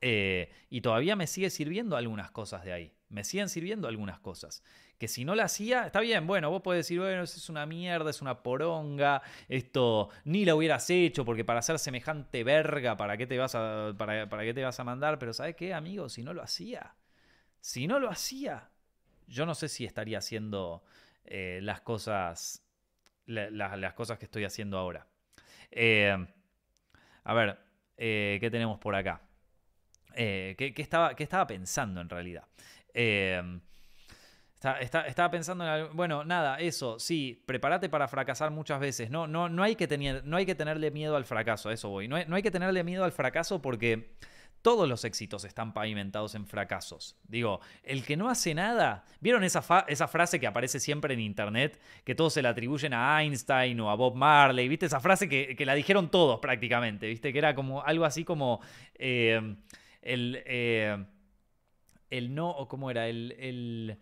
Eh, y todavía me sigue sirviendo algunas cosas de ahí. Me siguen sirviendo algunas cosas que si no la hacía, está bien, bueno, vos podés decir, bueno, es una mierda, es una poronga, esto ni la hubieras hecho, porque para hacer semejante verga, ¿para qué te vas a, para, qué te vas a mandar? Pero ¿sabes qué, amigo? Si no lo hacía, si no lo hacía, yo no sé si estaría haciendo eh, las cosas, las cosas que estoy haciendo ahora. Eh, a ver, eh, ¿qué tenemos por acá? ¿qué, estaba, ¿qué, estaba, pensando en realidad? Estaba pensando en bueno, nada, eso, sí, prepárate para fracasar muchas veces. No, no, no, hay que tener, no hay que tenerle miedo al fracaso, eso voy. No hay, que tenerle miedo al fracaso porque todos los éxitos están pavimentados en fracasos. Digo, el que no hace nada. ¿Vieron esa, esa frase que aparece siempre en internet? Que todos se la atribuyen a Einstein o a Bob Marley. ¿Viste? Esa frase que, la dijeron todos prácticamente. ¿Viste? Que era como algo así como. Eh, el. Eh, el no, o cómo era, el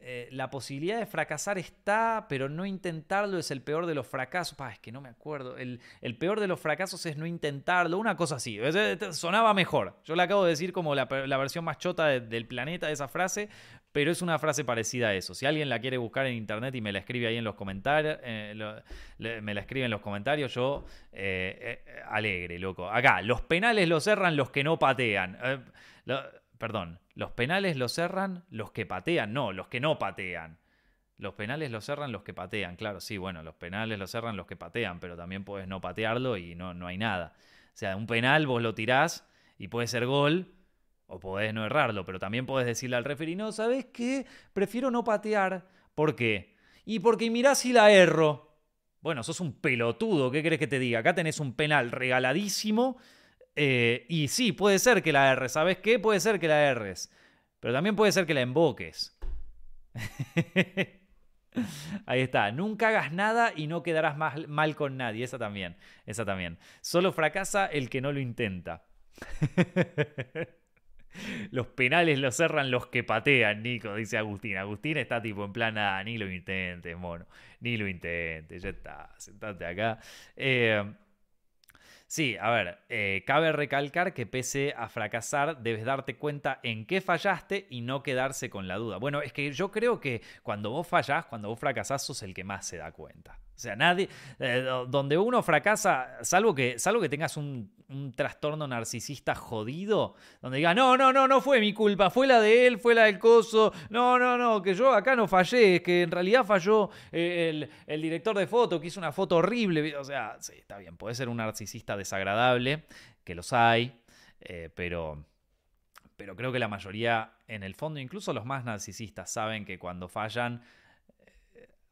eh, la posibilidad de fracasar está, pero no intentarlo es el peor de los fracasos. es que no me acuerdo. El, peor de los fracasos es no intentarlo. Una cosa así. Sonaba mejor. Yo le acabo de decir como la, versión más chota del planeta de esa frase, pero es una frase parecida a eso. Si alguien la quiere buscar en internet y me la escribe ahí en los comentarios, eh, me la escribe en los comentarios, yo eh, alegre, loco. Acá, los penales los cerran los que no patean. perdón, los penales los cerran los que patean, no, los que no patean. Los penales los cerran los que patean, claro, sí, bueno, los penales los cerran los que patean, pero también puedes no patearlo y no, no hay nada. O sea, un penal vos lo tirás y puede ser gol o podés no errarlo, pero también podés decirle al referee, no, ¿sabes qué? Prefiero no patear. ¿Por qué? Y porque mirá si la erro. Bueno, sos un pelotudo, ¿qué crees que te diga? Acá tenés un penal regaladísimo eh, y sí, puede ser que la erres. ¿Sabes qué? Puede ser que la erres. Pero también puede ser que la emboques. Ahí está. Nunca hagas nada y no quedarás mal, con nadie. Esa también. Esa también. Solo fracasa el que no lo intenta. los penales los cerran los que patean, Nico, dice Agustín. Agustín está tipo en plan, ah, ni lo intentes, mono. Ni lo intentes. Ya está. Sentate acá. Eh. Sí, a ver, eh, cabe recalcar que pese a fracasar, debes darte cuenta en qué fallaste y no quedarse con la duda. Bueno, es que yo creo que cuando vos fallás, cuando vos fracasás, sos el que más se da cuenta. O sea, nadie. Eh, donde uno fracasa, salvo que, salvo que tengas un, trastorno narcisista jodido, donde diga, no, no, no, no fue mi culpa, fue la de él, fue la del coso, no, no, no, que yo acá no fallé, es que en realidad falló eh, el, director de foto, que hizo una foto horrible. O sea, sí, está bien, puede ser un narcisista desagradable, que los hay, eh, pero. Pero creo que la mayoría, en el fondo, incluso los más narcisistas, saben que cuando fallan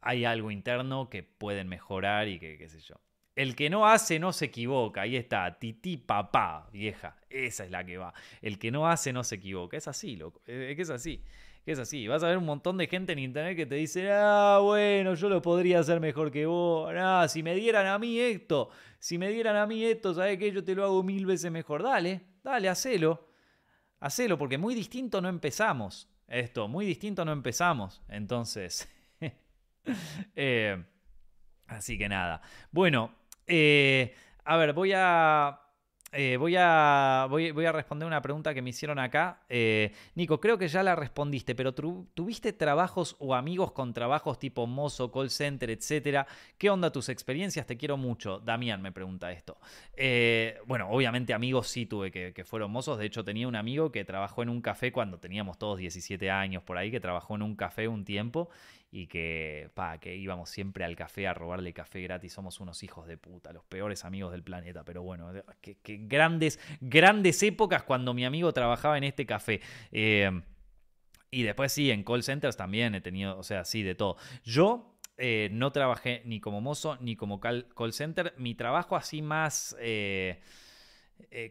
hay algo interno que pueden mejorar y que qué sé yo. El que no hace no se equivoca, ahí está, tití papá, vieja, esa es la que va. El que no hace no se equivoca, es así, loco, es que es así, es así. Vas a ver un montón de gente en internet que te dice, ah, bueno, yo lo podría hacer mejor que vos, ah, si me dieran a mí esto, si me dieran a mí esto, ¿sabes qué? Yo te lo hago mil veces mejor. Dale, dale, hacelo, hacelo, porque muy distinto no empezamos. Esto, muy distinto no empezamos. Entonces, Eh, así que nada. Bueno, eh, a ver, voy a eh, voy, a, voy, a responder una pregunta que me hicieron acá. Nico, creo que ya la respondiste, pero ¿tuviste trabajos o amigos con trabajos tipo mozo, call center, etcétera? ¿Qué onda tus experiencias? Te quiero mucho. Damián me pregunta esto. Bueno, obviamente amigos sí tuve que, que, fueron mozos. De hecho, tenía un amigo que trabajó en un café cuando teníamos todos 17 años por ahí, que trabajó en un café un tiempo y que, pa, que íbamos siempre al café a robarle café gratis. Somos unos hijos de puta, los peores amigos del planeta. Pero bueno, que, grandes, grandes épocas cuando mi amigo trabajaba en este café. Eh, y después sí, en call centers también he tenido, o sea, sí, de todo. Yo eh, no trabajé ni como mozo ni como call, center. Mi trabajo así más... Eh,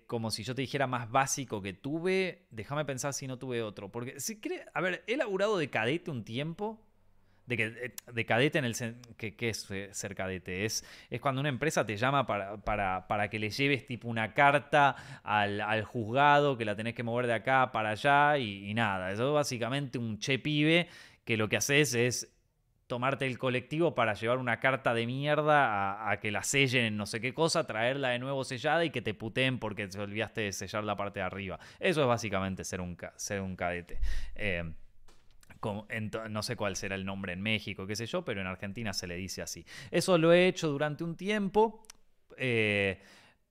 como si yo te dijera más básico que tuve, déjame pensar si no tuve otro. Porque, si a ver, he laburado de cadete un tiempo, de, que, eh, de cadete en el que, ¿qué es eh, ser cadete? Es, es cuando una empresa te llama para, para, para que le lleves tipo una carta al, al, juzgado, que la tenés que mover de acá para allá y, nada. Eso es básicamente un che pibe que lo que haces es tomarte el colectivo para llevar una carta de mierda a, que la sellen en no sé qué cosa, traerla de nuevo sellada y que te puteen porque te olvidaste de sellar la parte de arriba. Eso es básicamente ser un, ser un cadete. Eh, no sé cuál será el nombre en México, qué sé yo, pero en Argentina se le dice así. Eso lo he hecho durante un tiempo. Eh,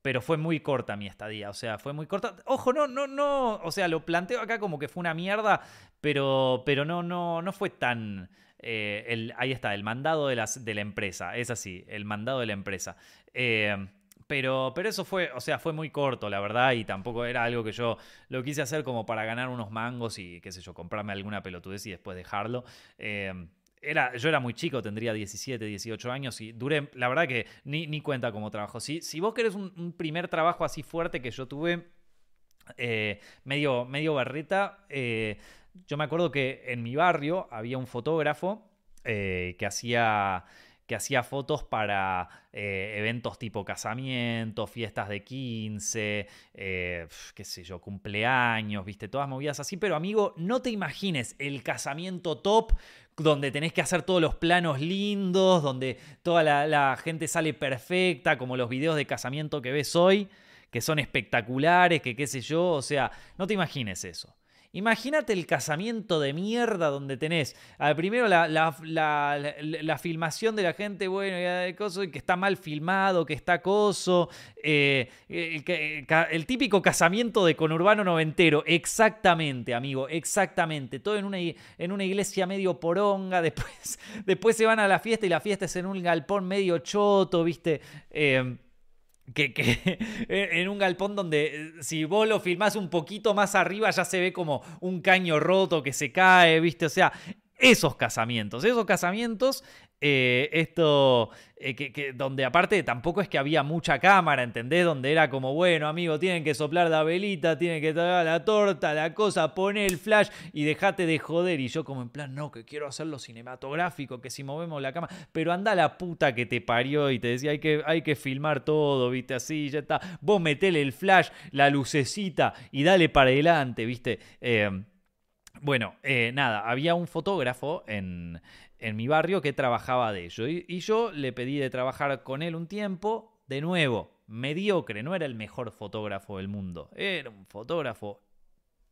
pero fue muy corta mi estadía, o sea, fue muy corta. Ojo, no, no, no, o sea, lo planteo acá como que fue una mierda, pero, pero no, no, no fue tan... Eh, ahí está, el mandado de, de la empresa, es así, el mandado de la empresa. Eh, pero, pero eso fue, o sea, fue muy corto, la verdad, y tampoco era algo que yo lo quise hacer como para ganar unos mangos y, qué sé yo, comprarme alguna pelotudez y después dejarlo. Em, era, yo era muy chico, tendría 17, 18 años y duré, la verdad que ni, ni cuenta como trabajo. Si, si vos querés un, primer trabajo así fuerte que yo tuve, eh, medio, medio barreta, eh, yo me acuerdo que en mi barrio había un fotógrafo eh, que hacía que hacía fotos para eh, eventos tipo casamiento, fiestas de 15, eh, qué sé yo, cumpleaños, viste, todas movidas así. Pero amigo, no te imagines el casamiento top donde tenés que hacer todos los planos lindos, donde toda la, la gente sale perfecta, como los videos de casamiento que ves hoy, que son espectaculares, que qué sé yo, o sea, no te imagines eso. Imagínate el casamiento de mierda donde tenés primero la, filmación de la gente, bueno, que está mal filmado, que está coso. Eh, el, típico casamiento de conurbano noventero. Exactamente, amigo, exactamente. Todo en una, en una iglesia medio poronga. Después, después se van a la fiesta y la fiesta es en un galpón medio choto, ¿viste? Eh, que, en un galpón donde eh, si vos lo filmás un poquito más arriba ya se ve como un caño roto que se cae, ¿viste? O sea, esos casamientos, esos casamientos eh, esto, eh, que, donde aparte tampoco es que había mucha cámara, ¿entendés? Donde era como, bueno, amigo, tienen que soplar la velita, tienen que traer la torta, la cosa, pone el flash y dejate de joder. Y yo como en plan, no, que quiero hacerlo cinematográfico, que si movemos la cámara, pero anda la puta que te parió y te decía, hay que, hay que filmar todo, ¿viste? Así, ya está. Vos metele el flash, la lucecita y dale para adelante, ¿viste? Eh, bueno, nada, había un fotógrafo en, en mi barrio que trabajaba de ello. Y, yo le pedí de trabajar con él un tiempo, de nuevo, mediocre, no era el mejor fotógrafo del mundo, era un fotógrafo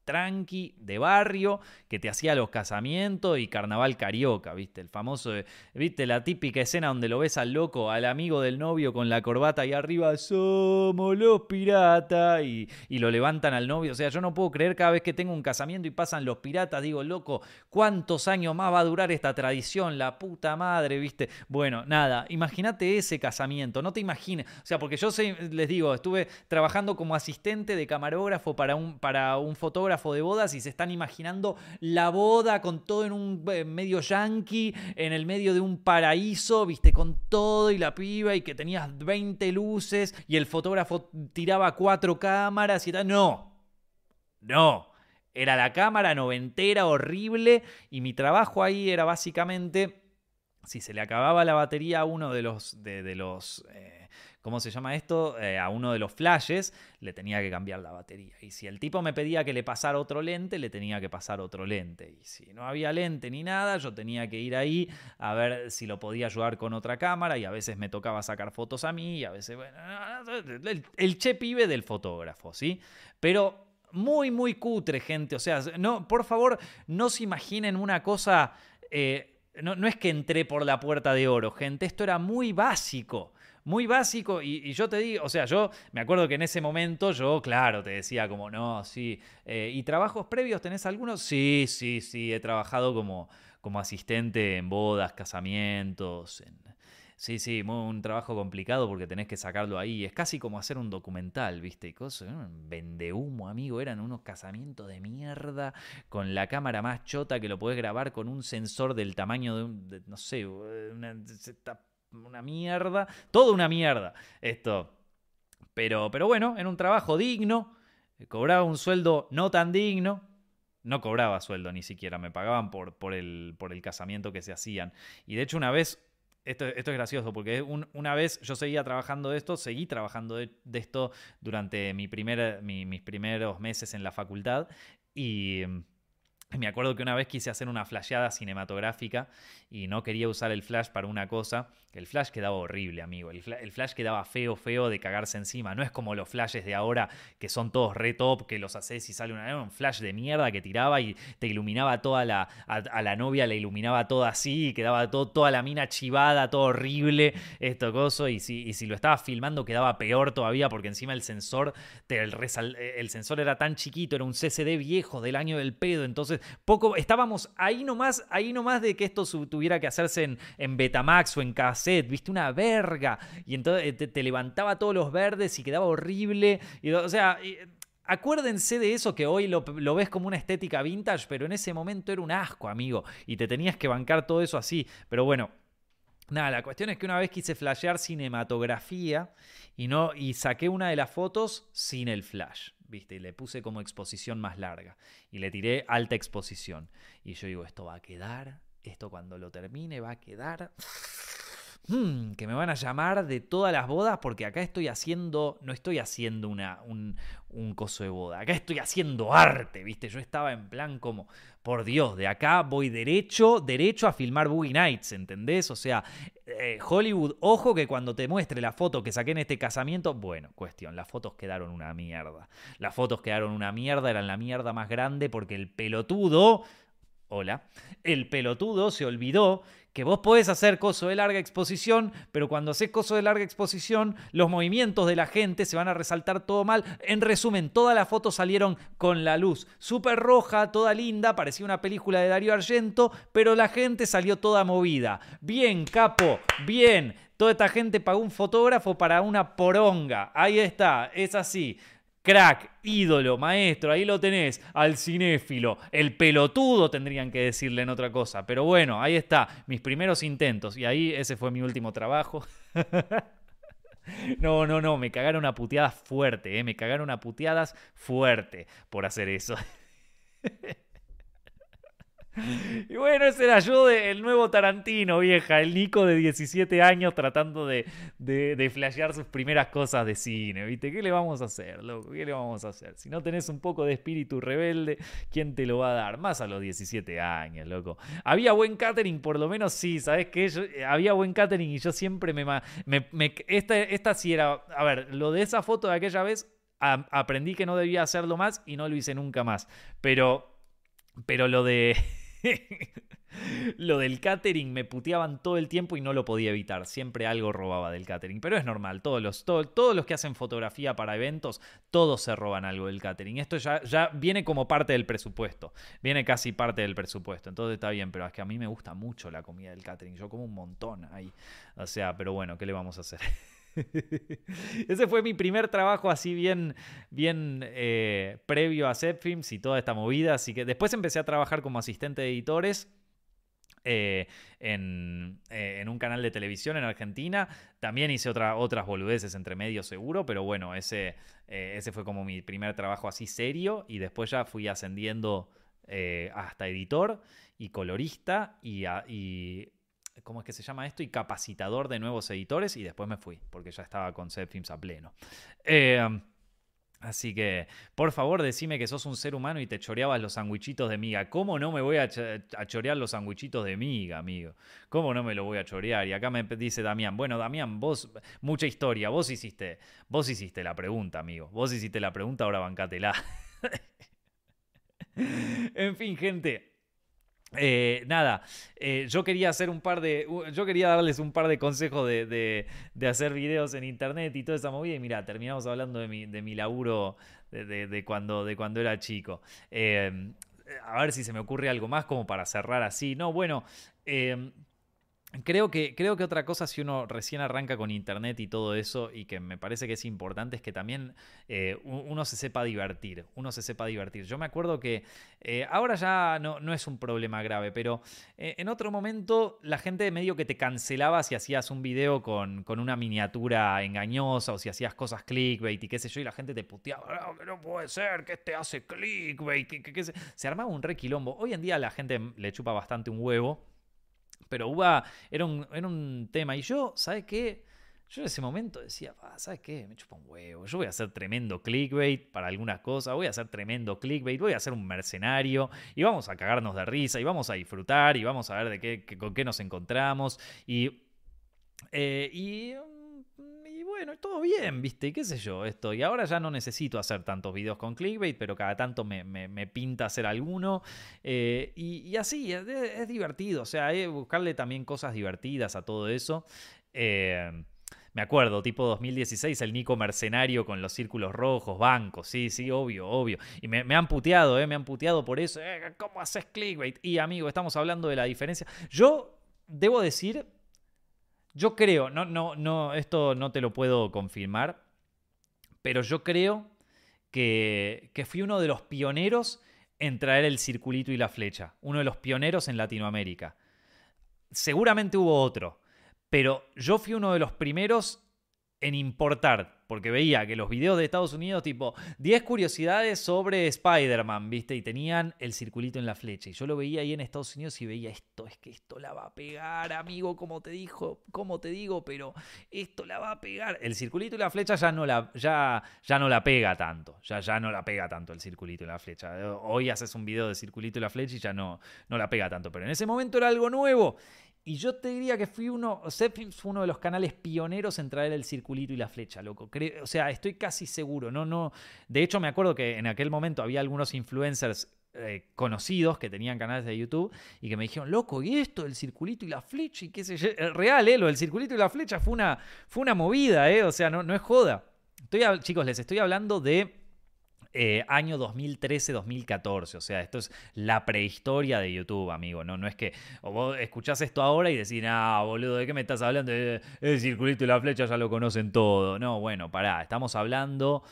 tranqui de barrio que te hacía los casamientos y carnaval carioca, ¿viste? El famoso, ¿viste? La típica escena donde lo ves al loco, al amigo del novio con la corbata y arriba, somos los piratas, y, y lo levantan al novio. O sea, yo no puedo creer cada vez que tengo un casamiento y pasan los piratas, digo, loco, ¿cuántos años más va a durar esta tradición? La puta madre, ¿viste? Bueno, nada, imagínate ese casamiento, no te imagines, o sea, porque yo les digo, estuve trabajando como asistente de camarógrafo para un, para un fotógrafo de bodas y se están imaginando la boda con todo en un eh, medio yankee, en el medio de un paraíso, viste, con todo y la piba y que tenías 20 luces y el fotógrafo tiraba cuatro cámaras y tal. No, no. Era la cámara noventera, horrible, y mi trabajo ahí era básicamente, si se le acababa la batería a uno de los, de, los eh, ¿cómo se llama esto? Eh, a uno de los flashes le tenía que cambiar la batería. Y si el tipo me pedía que le pasara otro lente, le tenía que pasar otro lente. Y si no había lente ni nada, yo tenía que ir ahí a ver si lo podía ayudar con otra cámara y a veces me tocaba sacar fotos a mí y a veces, bueno, el, el che pibe del fotógrafo, ¿sí? Pero muy, muy cutre, gente. O sea, no, por favor, no se imaginen una cosa... Eh, no, no, es que entré por la puerta de oro, gente. Esto era muy básico muy básico. Y, yo te digo, o sea, yo me acuerdo que en ese momento yo, claro, te decía como, no, sí. Eh, ¿Y trabajos previos tenés algunos? Sí, sí, sí. He trabajado como, como asistente en bodas, casamientos. Sí, sí, un trabajo complicado porque tenés que sacarlo ahí. Es casi como hacer un documental, ¿viste? Y cosas, vende humo, amigo. Eran unos casamientos de mierda con la cámara más chota que lo podés grabar con un sensor del tamaño de un, no sé, una, una mierda, toda una mierda esto. Pero, pero bueno, en un trabajo digno, eh, cobraba un sueldo no tan digno, no cobraba sueldo ni siquiera, me pagaban por, por, el, por el casamiento que se hacían. Y de hecho una vez, esto, esto es gracioso, porque una vez yo seguía trabajando de esto, seguí trabajando de, esto durante mi primer, mis primeros meses en la facultad y me acuerdo que una vez quise hacer una flasheada cinematográfica y no quería usar el flash para una cosa. El flash quedaba horrible, amigo. El, flash quedaba feo, feo de cagarse encima. No es como los flashes de ahora que son todos re top, que los haces y sale una, un flash de mierda que tiraba y te iluminaba toda la. A, la novia le iluminaba todo así y quedaba todo, toda la mina chivada, todo horrible, esto coso. Y si, si lo estaba filmando quedaba peor todavía porque encima el sensor, el, el sensor era tan chiquito, era un CCD viejo del año del pedo. Entonces poco, estábamos ahí nomás, ahí nomás de que esto tuviera que hacerse en, en Betamax o en cassette, viste, una verga. Y entonces eh, te, levantaba todos los verdes y quedaba horrible. Y, o sea... Acuérdense de eso que hoy lo, lo, ves como una estética vintage, pero en ese momento era un asco, amigo. Y te tenías que bancar todo eso así. Pero bueno, Nada, la cuestión es que una vez quise flashear cinematografía y no y saqué una de las fotos sin el flash. ¿Viste? Y le puse como exposición más larga. Y le tiré alta exposición. Y yo digo, esto va a quedar, esto cuando lo termine va a quedar hmm, que me van a llamar de todas las bodas porque acá estoy haciendo, no estoy haciendo una, un, un coso de boda, acá estoy haciendo arte, ¿viste? Yo estaba en plan como, por Dios, de acá voy derecho, derecho a filmar Boogie Nights, ¿entendés? O sea, eh, Hollywood, ojo que cuando te muestre la foto que saqué en este casamiento, bueno, cuestión, las fotos quedaron una mierda. Las fotos quedaron una mierda, eran la mierda más grande porque el pelotudo, hola, el pelotudo se olvidó que vos podés hacer coso de larga exposición, pero cuando haces coso de larga exposición, los movimientos de la gente se van a resaltar todo mal. En resumen, todas las fotos salieron con la luz súper roja, toda linda, parecía una película de Darío Argento, pero la gente salió toda movida. Bien, capo, bien. Toda esta gente pagó un fotógrafo para una poronga. Ahí está, es así. Crack, ídolo, maestro, ahí lo tenés, al cinéfilo, el pelotudo tendrían que decirle en otra cosa. Pero bueno, ahí está, mis primeros intentos. Y ahí ese fue mi último trabajo. No, no, no, me cagaron a puteadas fuerte, ¿eh? me cagaron a puteadas fuerte por hacer eso. Y bueno, ese era yo, el nuevo Tarantino, vieja, el Nico de 17 años tratando de, de, flashear sus primeras cosas de cine, ¿viste? ¿Qué le vamos a hacer, loco? ¿Qué le vamos a hacer? Si no tenés un poco de espíritu rebelde, ¿quién te lo va a dar? Más a los 17 años, loco. Había buen catering, por lo menos sí, ¿sabes qué? Eh, había buen catering y yo siempre me, me, esta, esta sí era, a ver, lo de esa foto de aquella vez, aprendí que no debía hacerlo más y no lo hice nunca más. Pero, pero lo de... lo del catering me puteaban todo el tiempo y no lo podía evitar. Siempre algo robaba del catering. Pero es normal, todos los, todos los que hacen fotografía para eventos, todos se roban algo del catering. Esto ya, ya viene como parte del presupuesto. Viene casi parte del presupuesto. Entonces está bien, pero es que a mí me gusta mucho la comida del catering. Yo como un montón ahí. O sea, pero bueno, ¿qué le vamos a hacer? Ese fue mi primer trabajo así bien, bien eh, previo a Zepfilms y toda esta movida. Así que después empecé a trabajar como asistente de editores. Eh, en, eh, en, un canal de televisión en Argentina. También hice otra, otras boludeces entre medio seguro, pero bueno, ese, ese fue como mi primer trabajo así serio y después ya fui ascendiendo hasta editor y colorista y ¿cómo es que se llama esto? Y capacitador de nuevos editores y después me fui, porque ya estaba con Zepfilms a pleno. Eh, así que, por favor, decime que sos un ser humano y te choreabas los sandwichitos de miga. ¿Cómo no me voy a, chorear los sandwichitos de miga, amigo? ¿Cómo no me lo voy a chorear? Y acá me dice Damián, bueno, Damián, vos, mucha historia, vos hiciste, vos hiciste la pregunta, amigo. Vos hiciste la pregunta, ahora bancátela. en fin, gente. Eh, nada, eh, yo quería hacer un par de. Yo quería darles un par de consejos de, hacer videos en internet y toda esa movida. Y mira, terminamos hablando de mi, de mi laburo de, cuando, de cuando era chico. Eh, a ver si se me ocurre algo más como para cerrar así. No, bueno. Creo que, creo que otra cosa, si uno recién arranca con internet y todo eso, y que me parece que es importante, es que también eh, uno se sepa divertir. Uno se sepa divertir. Yo me acuerdo que eh, ahora ya no, no, es un problema grave, pero eh, en otro momento la gente medio que te cancelaba si hacías un video con, con, una miniatura engañosa o si hacías cosas clickbait y qué sé yo, y la gente te puteaba, no, que no puede ser, que este hace clickbait, que, que, se... se armaba un requilombo. Hoy en día la gente le chupa bastante un huevo pero UBA era un, era un tema. Y yo, ¿sabes qué? Yo en ese momento decía, ¿sabes qué? Me chupa un huevo. Yo voy a hacer tremendo clickbait para algunas cosas. Voy a hacer tremendo clickbait. Voy a hacer un mercenario. Y vamos a cagarnos de risa. Y vamos a disfrutar. Y vamos a ver de qué, con qué nos encontramos. Y. Eh, y bueno, todo bien, viste, y qué sé yo, esto. Y ahora ya no necesito hacer tantos videos con clickbait, pero cada tanto me, pinta hacer alguno. Eh, y, así, es, divertido, o sea, buscarle también cosas divertidas a todo eso. Eh, me acuerdo, tipo 2016, el Nico mercenario con los círculos rojos, bancos, sí, sí, obvio, obvio. Y me, han puteado, ¿eh? Me han puteado por eso. Eh, ¿Cómo haces clickbait? Y amigo, estamos hablando de la diferencia. Yo debo decir, yo creo, no, no, no, esto no te lo puedo confirmar, pero yo creo que, que fui uno de los pioneros en traer el circulito y la flecha, uno de los pioneros en Latinoamérica. Seguramente hubo otro, pero yo fui uno de los primeros en importar, porque veía que los videos de Estados Unidos, tipo 10 curiosidades sobre Spider-Man, ¿viste? Y tenían el circulito en la flecha. Y yo lo veía ahí en Estados Unidos y veía esto, es que esto la va a pegar, amigo, como te dijo, como te digo, pero esto la va a pegar. El circulito y la flecha ya no la, ya, ya no la pega tanto, ya, ya no la pega tanto el circulito y la flecha. Hoy haces un video de circulito y la flecha y ya no, no la pega tanto, pero en ese momento era algo nuevo. Y yo te diría que fui uno, Zepfilms fue uno de los canales pioneros en traer el circulito y la flecha, loco. o sea, estoy casi seguro, no, no. De hecho, me acuerdo que en aquel momento había algunos influencers eh, conocidos que tenían canales de YouTube y que me dijeron, loco, ¿y esto? El circulito y la flecha y qué sé yo. Eh, real, ¿eh? Lo del circulito y la flecha fue una, fue una movida, ¿eh? O sea, no, no es joda. Estoy, chicos, les estoy hablando de eh, año 2013-2014. O sea, esto es la prehistoria de YouTube, amigo. No, no es que vos escuchás esto ahora y decís, ah, boludo, ¿de qué me estás hablando? El circulito y la flecha ya lo conocen todo. No, bueno, pará, estamos hablando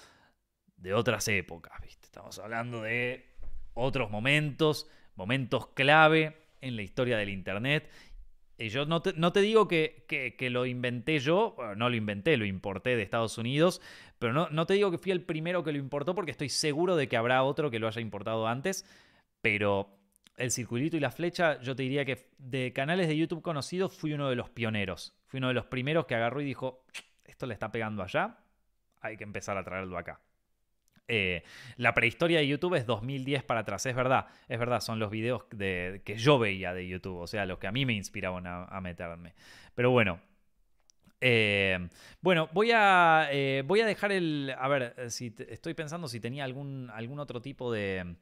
de otras épocas, ¿viste? Estamos hablando de otros momentos, momentos clave en la historia del Internet y yo no te, digo que, lo inventé yo, no lo inventé, lo importé de Estados Unidos, pero no, no te digo que fui el primero que lo importó porque estoy seguro de que habrá otro que lo haya importado antes, pero el circulito y la flecha, yo te diría que de canales de YouTube conocidos fui uno de los pioneros, fui uno de los primeros que agarró y dijo, esto le está pegando allá, hay que empezar a traerlo acá. Eh, la prehistoria de YouTube es 2010 para atrás, es verdad, es verdad, son los videos de, que yo veía de YouTube, o sea, los que a mí me inspiraban a, meterme. Pero bueno, eh, bueno, voy a, eh, voy a dejar el. A ver, si estoy pensando si tenía algún, algún otro tipo de,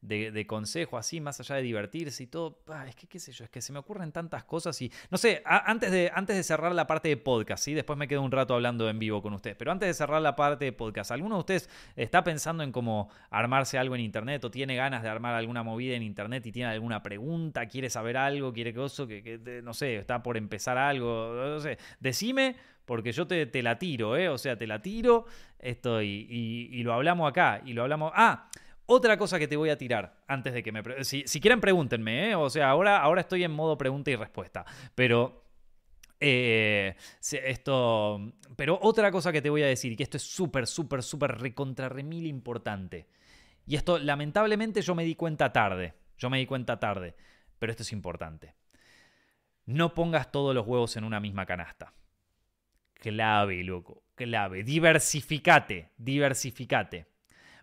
de, consejo así, más allá de divertirse y todo. es que, qué sé yo, es que se me ocurren tantas cosas y. No sé, antes, de, antes de cerrar la parte de podcast, ¿sí? Después me quedo un rato hablando en vivo con ustedes. Pero antes de cerrar la parte de podcast, ¿alguno de ustedes está pensando en cómo armarse algo en internet o tiene ganas de armar alguna movida en internet y tiene alguna pregunta, quiere saber algo, quiere que, que, que no sé, está por empezar algo, no sé, decime porque yo te, te, la tiro, ¿eh? O sea, te la tiro, esto y, y, lo hablamos acá, y lo hablamos... Ah, otra cosa que te voy a tirar antes de que me... Si, si quieren pregúntenme, ¿eh? O sea, ahora, ahora estoy en modo pregunta y respuesta. Pero... Eh, esto, pero otra cosa que te voy a decir, que esto es súper, súper, súper recontra remil importante. Y esto, lamentablemente, yo me di cuenta tarde. Yo me di cuenta tarde. Pero esto es importante. No pongas todos los huevos en una misma canasta. Clave, loco. Clave. Diversificate. Diversificate.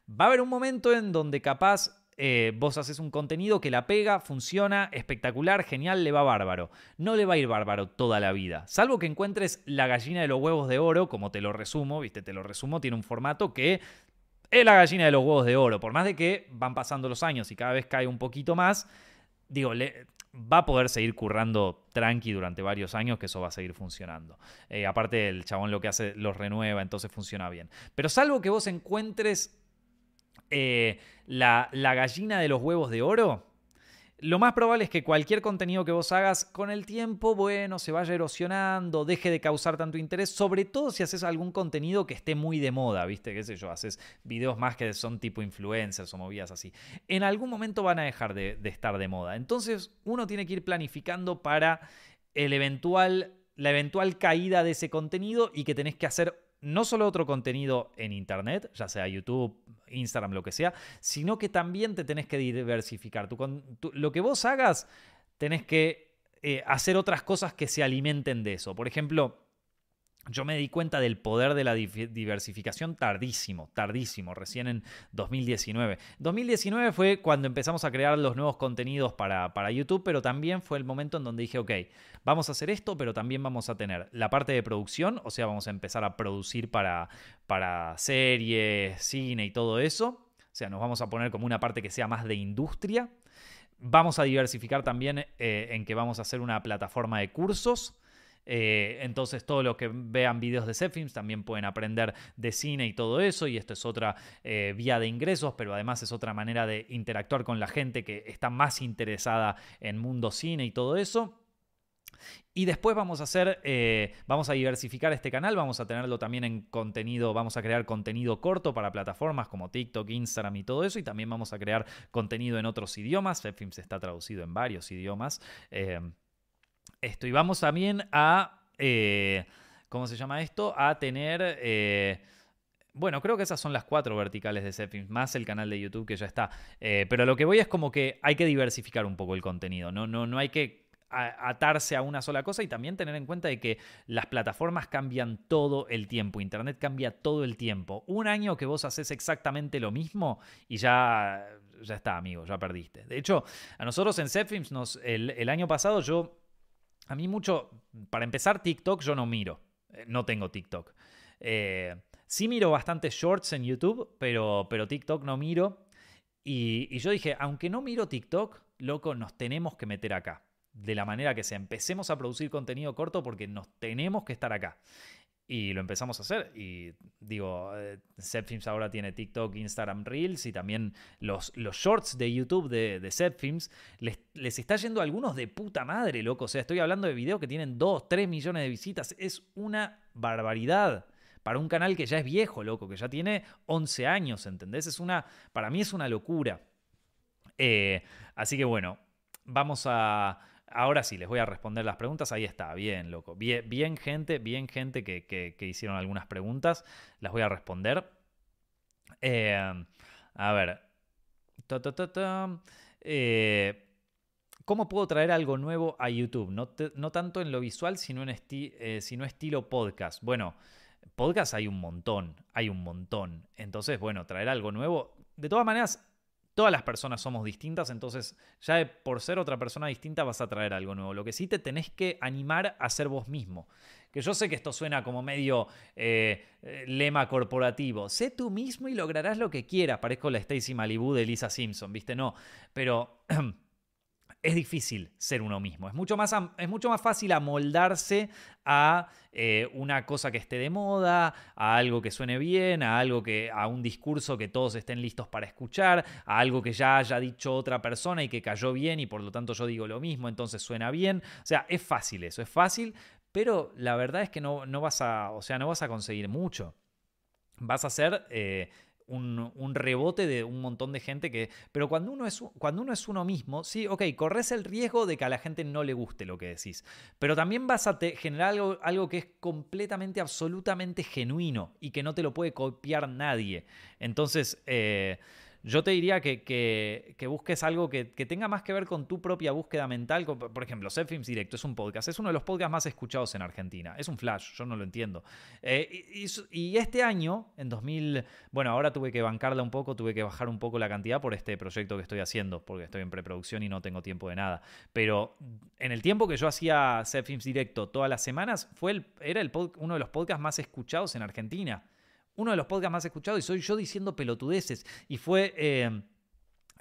Va a haber un momento en donde capaz eh, vos haces un contenido que la pega, funciona, espectacular, genial, le va bárbaro. No le va a ir bárbaro toda la vida. Salvo que encuentres la gallina de los huevos de oro, como te lo resumo, viste, te lo resumo, tiene un formato que es la gallina de los huevos de oro. Por más de que van pasando los años y cada vez cae un poquito más, digo, va a poder seguir currando tranqui durante varios años, que eso va a seguir funcionando. Eh, aparte, el chabón lo que hace los renueva, entonces funciona bien. Pero salvo que vos encuentres eh, la, gallina de los huevos de oro, lo más probable es que cualquier contenido que vos hagas con el tiempo, bueno, se vaya erosionando, deje de causar tanto interés, sobre todo si haces algún contenido que esté muy de moda, ¿viste? ¿Qué sé yo? Haces videos más que son tipo influencers o movidas así. En algún momento van a dejar de, de estar de moda. Entonces, uno tiene que ir planificando para el eventual, la eventual caída de ese contenido y que tenés que hacer no solo otro contenido en Internet, ya sea YouTube, Instagram, lo que sea, sino que también te tenés que diversificar. lo que vos hagas, tenés que eh, hacer otras cosas que se alimenten de eso. Por ejemplo, yo me di cuenta del poder de la diversificación tardísimo, tardísimo, recién en 2019. 2019 fue cuando empezamos a crear los nuevos contenidos para, para, YouTube, pero también fue el momento en donde dije, ok, vamos a hacer esto, pero también vamos a tener la parte de producción, o sea, vamos a empezar a producir para, para series, cine y todo eso. O sea, nos vamos a poner como una parte que sea más de industria. Vamos a diversificar también eh, en que vamos a hacer una plataforma de cursos eh, entonces, todo lo que vean videos de Zepfilms también pueden aprender de cine y todo eso. Y esto es otra eh, vía de ingresos, pero además es otra manera de interactuar con la gente que está más interesada en mundo cine y todo eso. Y después vamos a hacer, eh, vamos a diversificar este canal, vamos a tenerlo también en contenido, vamos a crear contenido corto para plataformas como TikTok, Instagram y todo eso, y también vamos a crear contenido en otros idiomas. Zepfilms está traducido en varios idiomas. Esto, y vamos también a... Eh, ¿cómo se llama esto? A tener... Eh, bueno, creo que esas son las cuatro verticales de Zepfilms, más el canal de YouTube que ya está. Eh, pero lo que voy es como que hay que diversificar un poco el contenido. No, no, no hay que atarse a una sola cosa y también tener en cuenta de que las plataformas cambian todo el tiempo, Internet cambia todo el tiempo. Un año que vos haces exactamente lo mismo y ya, ya está, amigo, ya perdiste. De hecho, a nosotros en Zepfilms, nos, el, año pasado yo, a mí mucho, para empezar TikTok yo no miro, eh, no tengo TikTok. Eh, sí miro bastantes shorts en YouTube, pero, pero TikTok no miro. Y, y yo dije, aunque no miro TikTok, loco, nos tenemos que meter acá de la manera que sea. Empecemos a producir contenido corto porque nos tenemos que estar acá. Y lo empezamos a hacer. Y digo, eh, Zepfilms ahora tiene TikTok, Instagram Reels y también los, los shorts de YouTube de, de. Les, les, está yendo algunos de puta madre, loco. O sea, estoy hablando de videos que tienen 2, 3 millones de visitas. Es una barbaridad. Para un canal que ya es viejo, loco, que ya tiene 11 años, ¿entendés? Es una, para mí es una locura. Eh, así que bueno, vamos a, Ahora sí, les voy a responder las preguntas. Ahí está, bien, loco. Bien, gente, bien gente que, hicieron algunas preguntas. Las voy a responder. Eh, a ver. Eh, ¿Cómo puedo traer algo nuevo a YouTube? No, tanto en lo visual, sino en eh, sino estilo podcast. Bueno, podcast hay un montón, hay un montón. Entonces, bueno, traer algo nuevo. De todas maneras, todas las personas somos distintas, entonces ya por ser otra persona distinta vas a traer algo nuevo. Lo que sí te tenés que animar a ser vos mismo. Que yo sé que esto suena como medio eh, eh, lema corporativo. Sé tú mismo y lograrás lo que quieras. Parezco la Stacy Malibu de Lisa Simpson, ¿viste? No, pero... es difícil ser uno mismo. Es mucho más, es mucho más fácil amoldarse a eh, una cosa que esté de moda, a algo que suene bien, a algo que, a un discurso que todos estén listos para escuchar, a algo que ya haya dicho otra persona y que cayó bien y por lo tanto yo digo lo mismo, entonces suena bien. O sea, es fácil eso, es fácil, pero la verdad es que no, no vas a, o sea, no vas a conseguir mucho. Vas a ser eh, un, rebote de un montón de gente que... Pero cuando uno, es, cuando uno es uno mismo, sí, ok, corres el riesgo de que a la gente no le guste lo que decís, pero también vas a generar algo, algo que es completamente, absolutamente genuino y que no te lo puede copiar nadie. Entonces... Eh, yo te diría que, busques algo que, tenga más que ver con tu propia búsqueda mental. Por ejemplo, Set Films Directo es un podcast. Es uno de los podcasts más escuchados en Argentina. Es un flash, yo no lo entiendo. Eh, y, este año, en 2000, bueno, ahora tuve que bancarla un poco, tuve que bajar un poco la cantidad por este proyecto que estoy haciendo, porque estoy en preproducción y no tengo tiempo de nada. Pero en el tiempo que yo hacía Set Films Directo todas las semanas, fue el, era el uno de los podcasts más escuchados en Argentina uno de los podcasts más escuchados y soy yo diciendo pelotudeces. Y fue eh,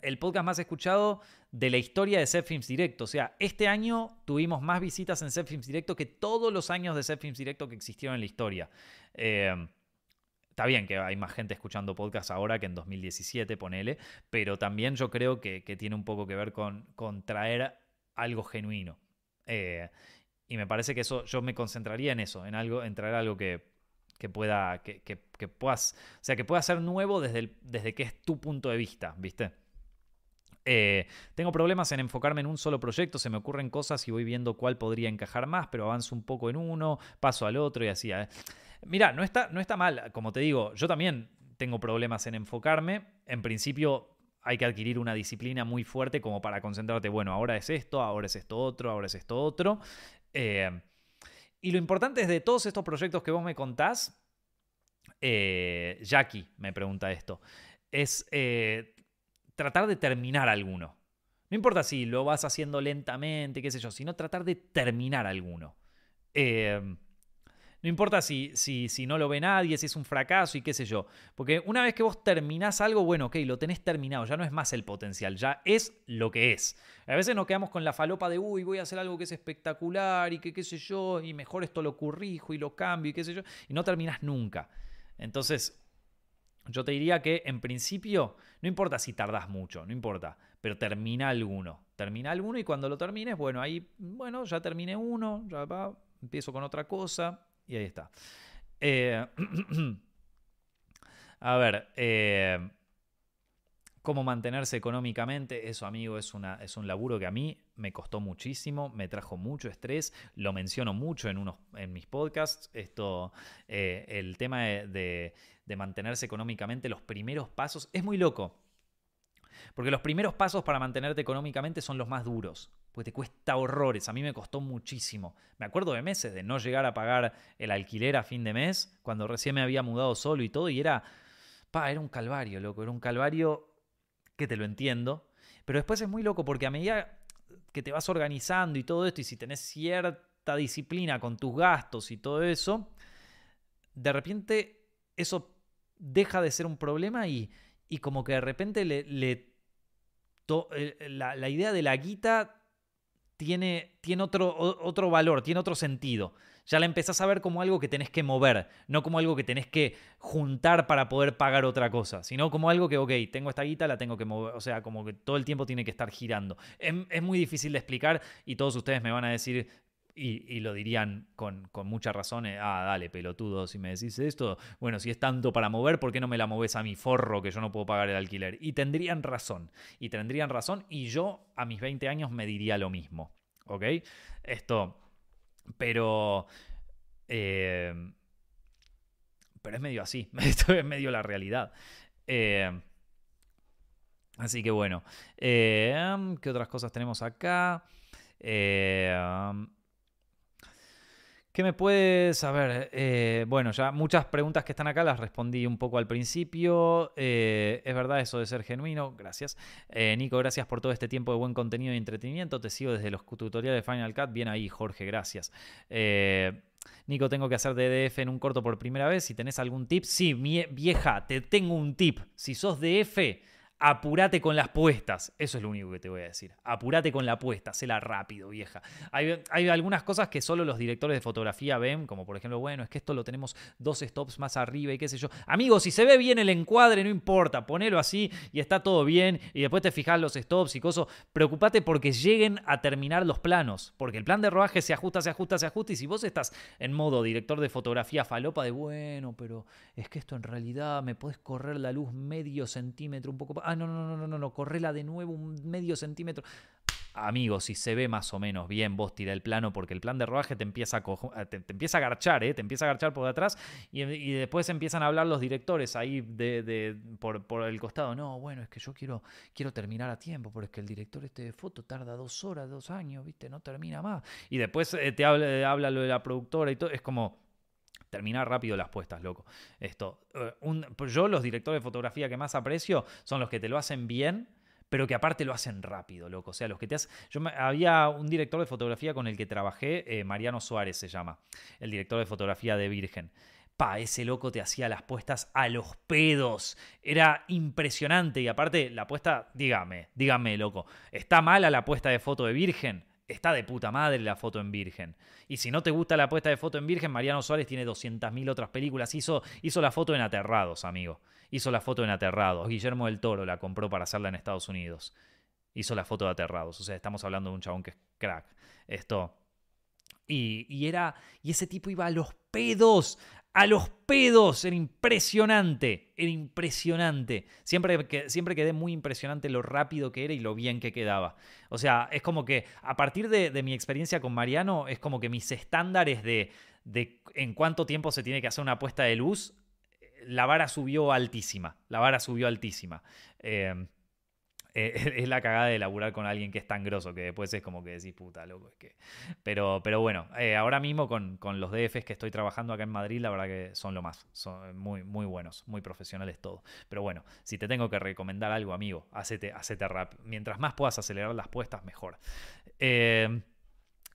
el podcast más escuchado de la historia de Films Directo. O sea, este año tuvimos más visitas en Films Directo que todos los años de Films Directo que existieron en la historia. Eh, está bien que hay más gente escuchando podcasts ahora que en 2017, ponele, pero también yo creo que, tiene un poco que ver con, con traer algo genuino. Eh, y me parece que eso, yo me concentraría en eso, en algo, en traer algo que, que pueda, que, que, puedas, o sea, que pueda ser nuevo desde, desde que es tu punto de vista, ¿viste? Eh, tengo problemas en enfocarme en un solo proyecto, se me ocurren cosas y voy viendo cuál podría encajar más, pero avanzo un poco en uno, paso al otro y así. ¿eh? Mira, no está, no está mal, como te digo, yo también tengo problemas en enfocarme. En principio hay que adquirir una disciplina muy fuerte como para concentrarte, bueno, ahora es esto, ahora es esto otro, ahora es esto otro. Eh, y lo importante es de todos estos proyectos que vos me contás, eh, Jackie me pregunta esto, es eh, tratar de terminar alguno. No importa si lo vas haciendo lentamente, qué sé yo, sino tratar de terminar alguno. Eh, no importa si, si, si, no lo ve nadie, si es un fracaso y qué sé yo. Porque una vez que vos terminás algo, bueno, ok, lo tenés terminado, ya no es más el potencial, ya es lo que es. A veces nos quedamos con la falopa de, uy, voy a hacer algo que es espectacular y que qué sé yo, y mejor esto lo corrijo y lo cambio y qué sé yo, y no terminás nunca. Entonces, yo te diría que en principio, no importa si tardás mucho, no importa, pero termina alguno. Termina alguno y cuando lo termines, bueno, ahí, bueno, ya terminé uno, ya va, empiezo con otra cosa y ahí está. Eh, a ver, eh, cómo mantenerse económicamente, eso amigo es, una, es un laburo que a mí me costó muchísimo, me trajo mucho estrés, lo menciono mucho en, unos, en mis podcasts, esto, eh, el tema de, de mantenerse económicamente, los primeros pasos, es muy loco. Porque los primeros pasos para mantenerte económicamente son los más duros, porque te cuesta horrores. A mí me costó muchísimo. Me acuerdo de meses de no llegar a pagar el alquiler a fin de mes, cuando recién me había mudado solo y todo, y era, pa, era un calvario, loco, era un calvario que te lo entiendo. Pero después es muy loco porque a medida que te vas organizando y todo esto, y si tenés cierta disciplina con tus gastos y todo eso, de repente eso deja de ser un problema y, y como que de repente le, la, la, idea de la guita tiene, tiene otro, otro valor, tiene otro sentido ya la empezás a ver como algo que tenés que mover, no como algo que tenés que juntar para poder pagar otra cosa, sino como algo que, ok, tengo esta guita, la tengo que mover, o sea, como que todo el tiempo tiene que estar girando. Es, muy difícil de explicar y todos ustedes me van a decir, y, lo dirían con, con mucha razón, eh, ah, dale, pelotudo, si me decís esto, bueno, si es tanto para mover, ¿por qué no me la moves a mi forro que yo no puedo pagar el alquiler? Y tendrían razón, y tendrían razón, y yo a mis 20 años me diría lo mismo, ¿ok? Esto pero. Eh, pero es medio así. Esto es medio la realidad. Eh, así que bueno. Eh, ¿Qué otras cosas tenemos acá? ¿Qué me puedes saber? Eh, bueno, ya muchas preguntas que están acá las respondí un poco al principio. Eh, es verdad eso de ser genuino, gracias. Eh, Nico, gracias por todo este tiempo de buen contenido y entretenimiento. Te sigo desde los tutoriales de Final Cut. Bien ahí, Jorge, gracias. Nico, tengo que hacer DDF en un corto por primera vez. Si tenés algún tip, sí, vieja, te tengo un tip. Si sos DF apurate con las puestas. Eso es lo único que te voy a decir. Apurate con la apuesta, séla rápido, vieja. Hay, algunas cosas que solo los directores de fotografía ven, como por ejemplo, bueno, es que esto lo tenemos dos stops más arriba y qué sé yo. Amigos, si se ve bien el encuadre, no importa, ponelo así y está todo bien y después te fijas los stops y cosas. Preocupate porque lleguen a terminar los planos, porque el plan de rodaje se ajusta, se ajusta, se ajusta y si vos estás en modo director de fotografía falopa de, bueno, pero es que esto en realidad me podés correr la luz medio centímetro, un poco... no, no, no, no, no, no, correla de nuevo un medio centímetro. Amigo, si se ve más o menos bien, vos tira el plano porque el plan de rodaje te empieza a, te, empieza a garchar, ¿eh? te empieza a garchar por detrás y, después empiezan a hablar los directores ahí de, por, por, el costado. No, bueno, es que yo quiero, quiero terminar a tiempo porque es que el director este de foto tarda dos horas, dos años, ¿viste? No termina más. Y después eh, te habla, habla lo de la productora y todo. Es como terminar rápido las puestas, loco. Esto, eh, pues yo los directores de fotografía que más aprecio son los que te lo hacen bien, pero que aparte lo hacen rápido, loco. O sea, los que te hacen... Yo había un director de fotografía con el que trabajé, eh, Mariano Suárez se llama, el director de fotografía de Virgen. Pa, ese loco te hacía las puestas a los pedos. Era impresionante. Y aparte, la puesta, dígame, dígame, loco. ¿Está mala la puesta de foto de Virgen? Está de puta madre la foto en Virgen. Y si no te gusta la puesta de foto en Virgen, Mariano Suárez tiene 200.000 otras películas. Hizo, hizo la foto en Aterrados, amigo. Hizo la foto en Aterrados. Guillermo del Toro la compró para hacerla en Estados Unidos. Hizo la foto de Aterrados. O sea, estamos hablando de un chabón que es crack. Esto. Y, y era. Y ese tipo iba a los pedos a los pedos. Era impresionante, era impresionante. Siempre, siempre quedé muy impresionante lo rápido que era y lo bien que quedaba. O sea, es como que a partir de, mi experiencia con Mariano, es como que mis estándares de, de en cuánto tiempo se tiene que hacer una puesta de luz, la vara subió altísima. La vara subió altísima. Eh, es la cagada de laburar con alguien que es tan grosso que después es como que decís, puta, loco, es que... Pero, pero bueno, eh, ahora mismo con, los DFs que estoy trabajando acá en Madrid, la verdad que son lo más, son muy, muy buenos, muy profesionales todo. Pero bueno, si te tengo que recomendar algo, amigo, hacete, hacete rap. Mientras más puedas acelerar las puestas, mejor. Eh,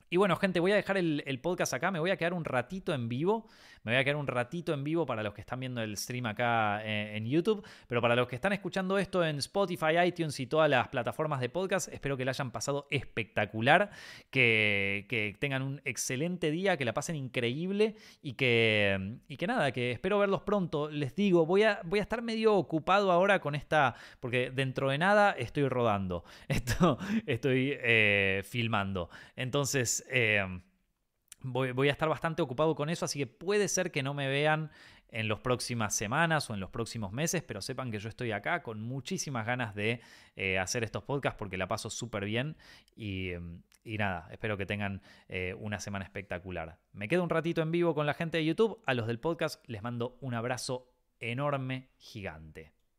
y bueno, gente, voy a dejar el, el, podcast acá, me voy a quedar un ratito en vivo. Me voy a quedar un ratito en vivo para los que están viendo el stream acá eh, en, YouTube, pero para los que están escuchando esto en Spotify, iTunes y todas las plataformas de podcast, espero que la hayan pasado espectacular, que, tengan un excelente día, que la pasen increíble y que, y que nada, que espero verlos pronto. Les digo, voy a, voy a estar medio ocupado ahora con esta, porque dentro de nada estoy rodando, esto, estoy eh, filmando. Entonces... Eh, Voy, a estar bastante ocupado con eso, así que puede ser que no me vean en las próximas semanas o en los próximos meses, pero sepan que yo estoy acá con muchísimas ganas de eh, hacer estos podcasts porque la paso súper bien y, nada, espero que tengan eh, una semana espectacular. Me quedo un ratito en vivo con la gente de YouTube, a los del podcast les mando un abrazo enorme, gigante.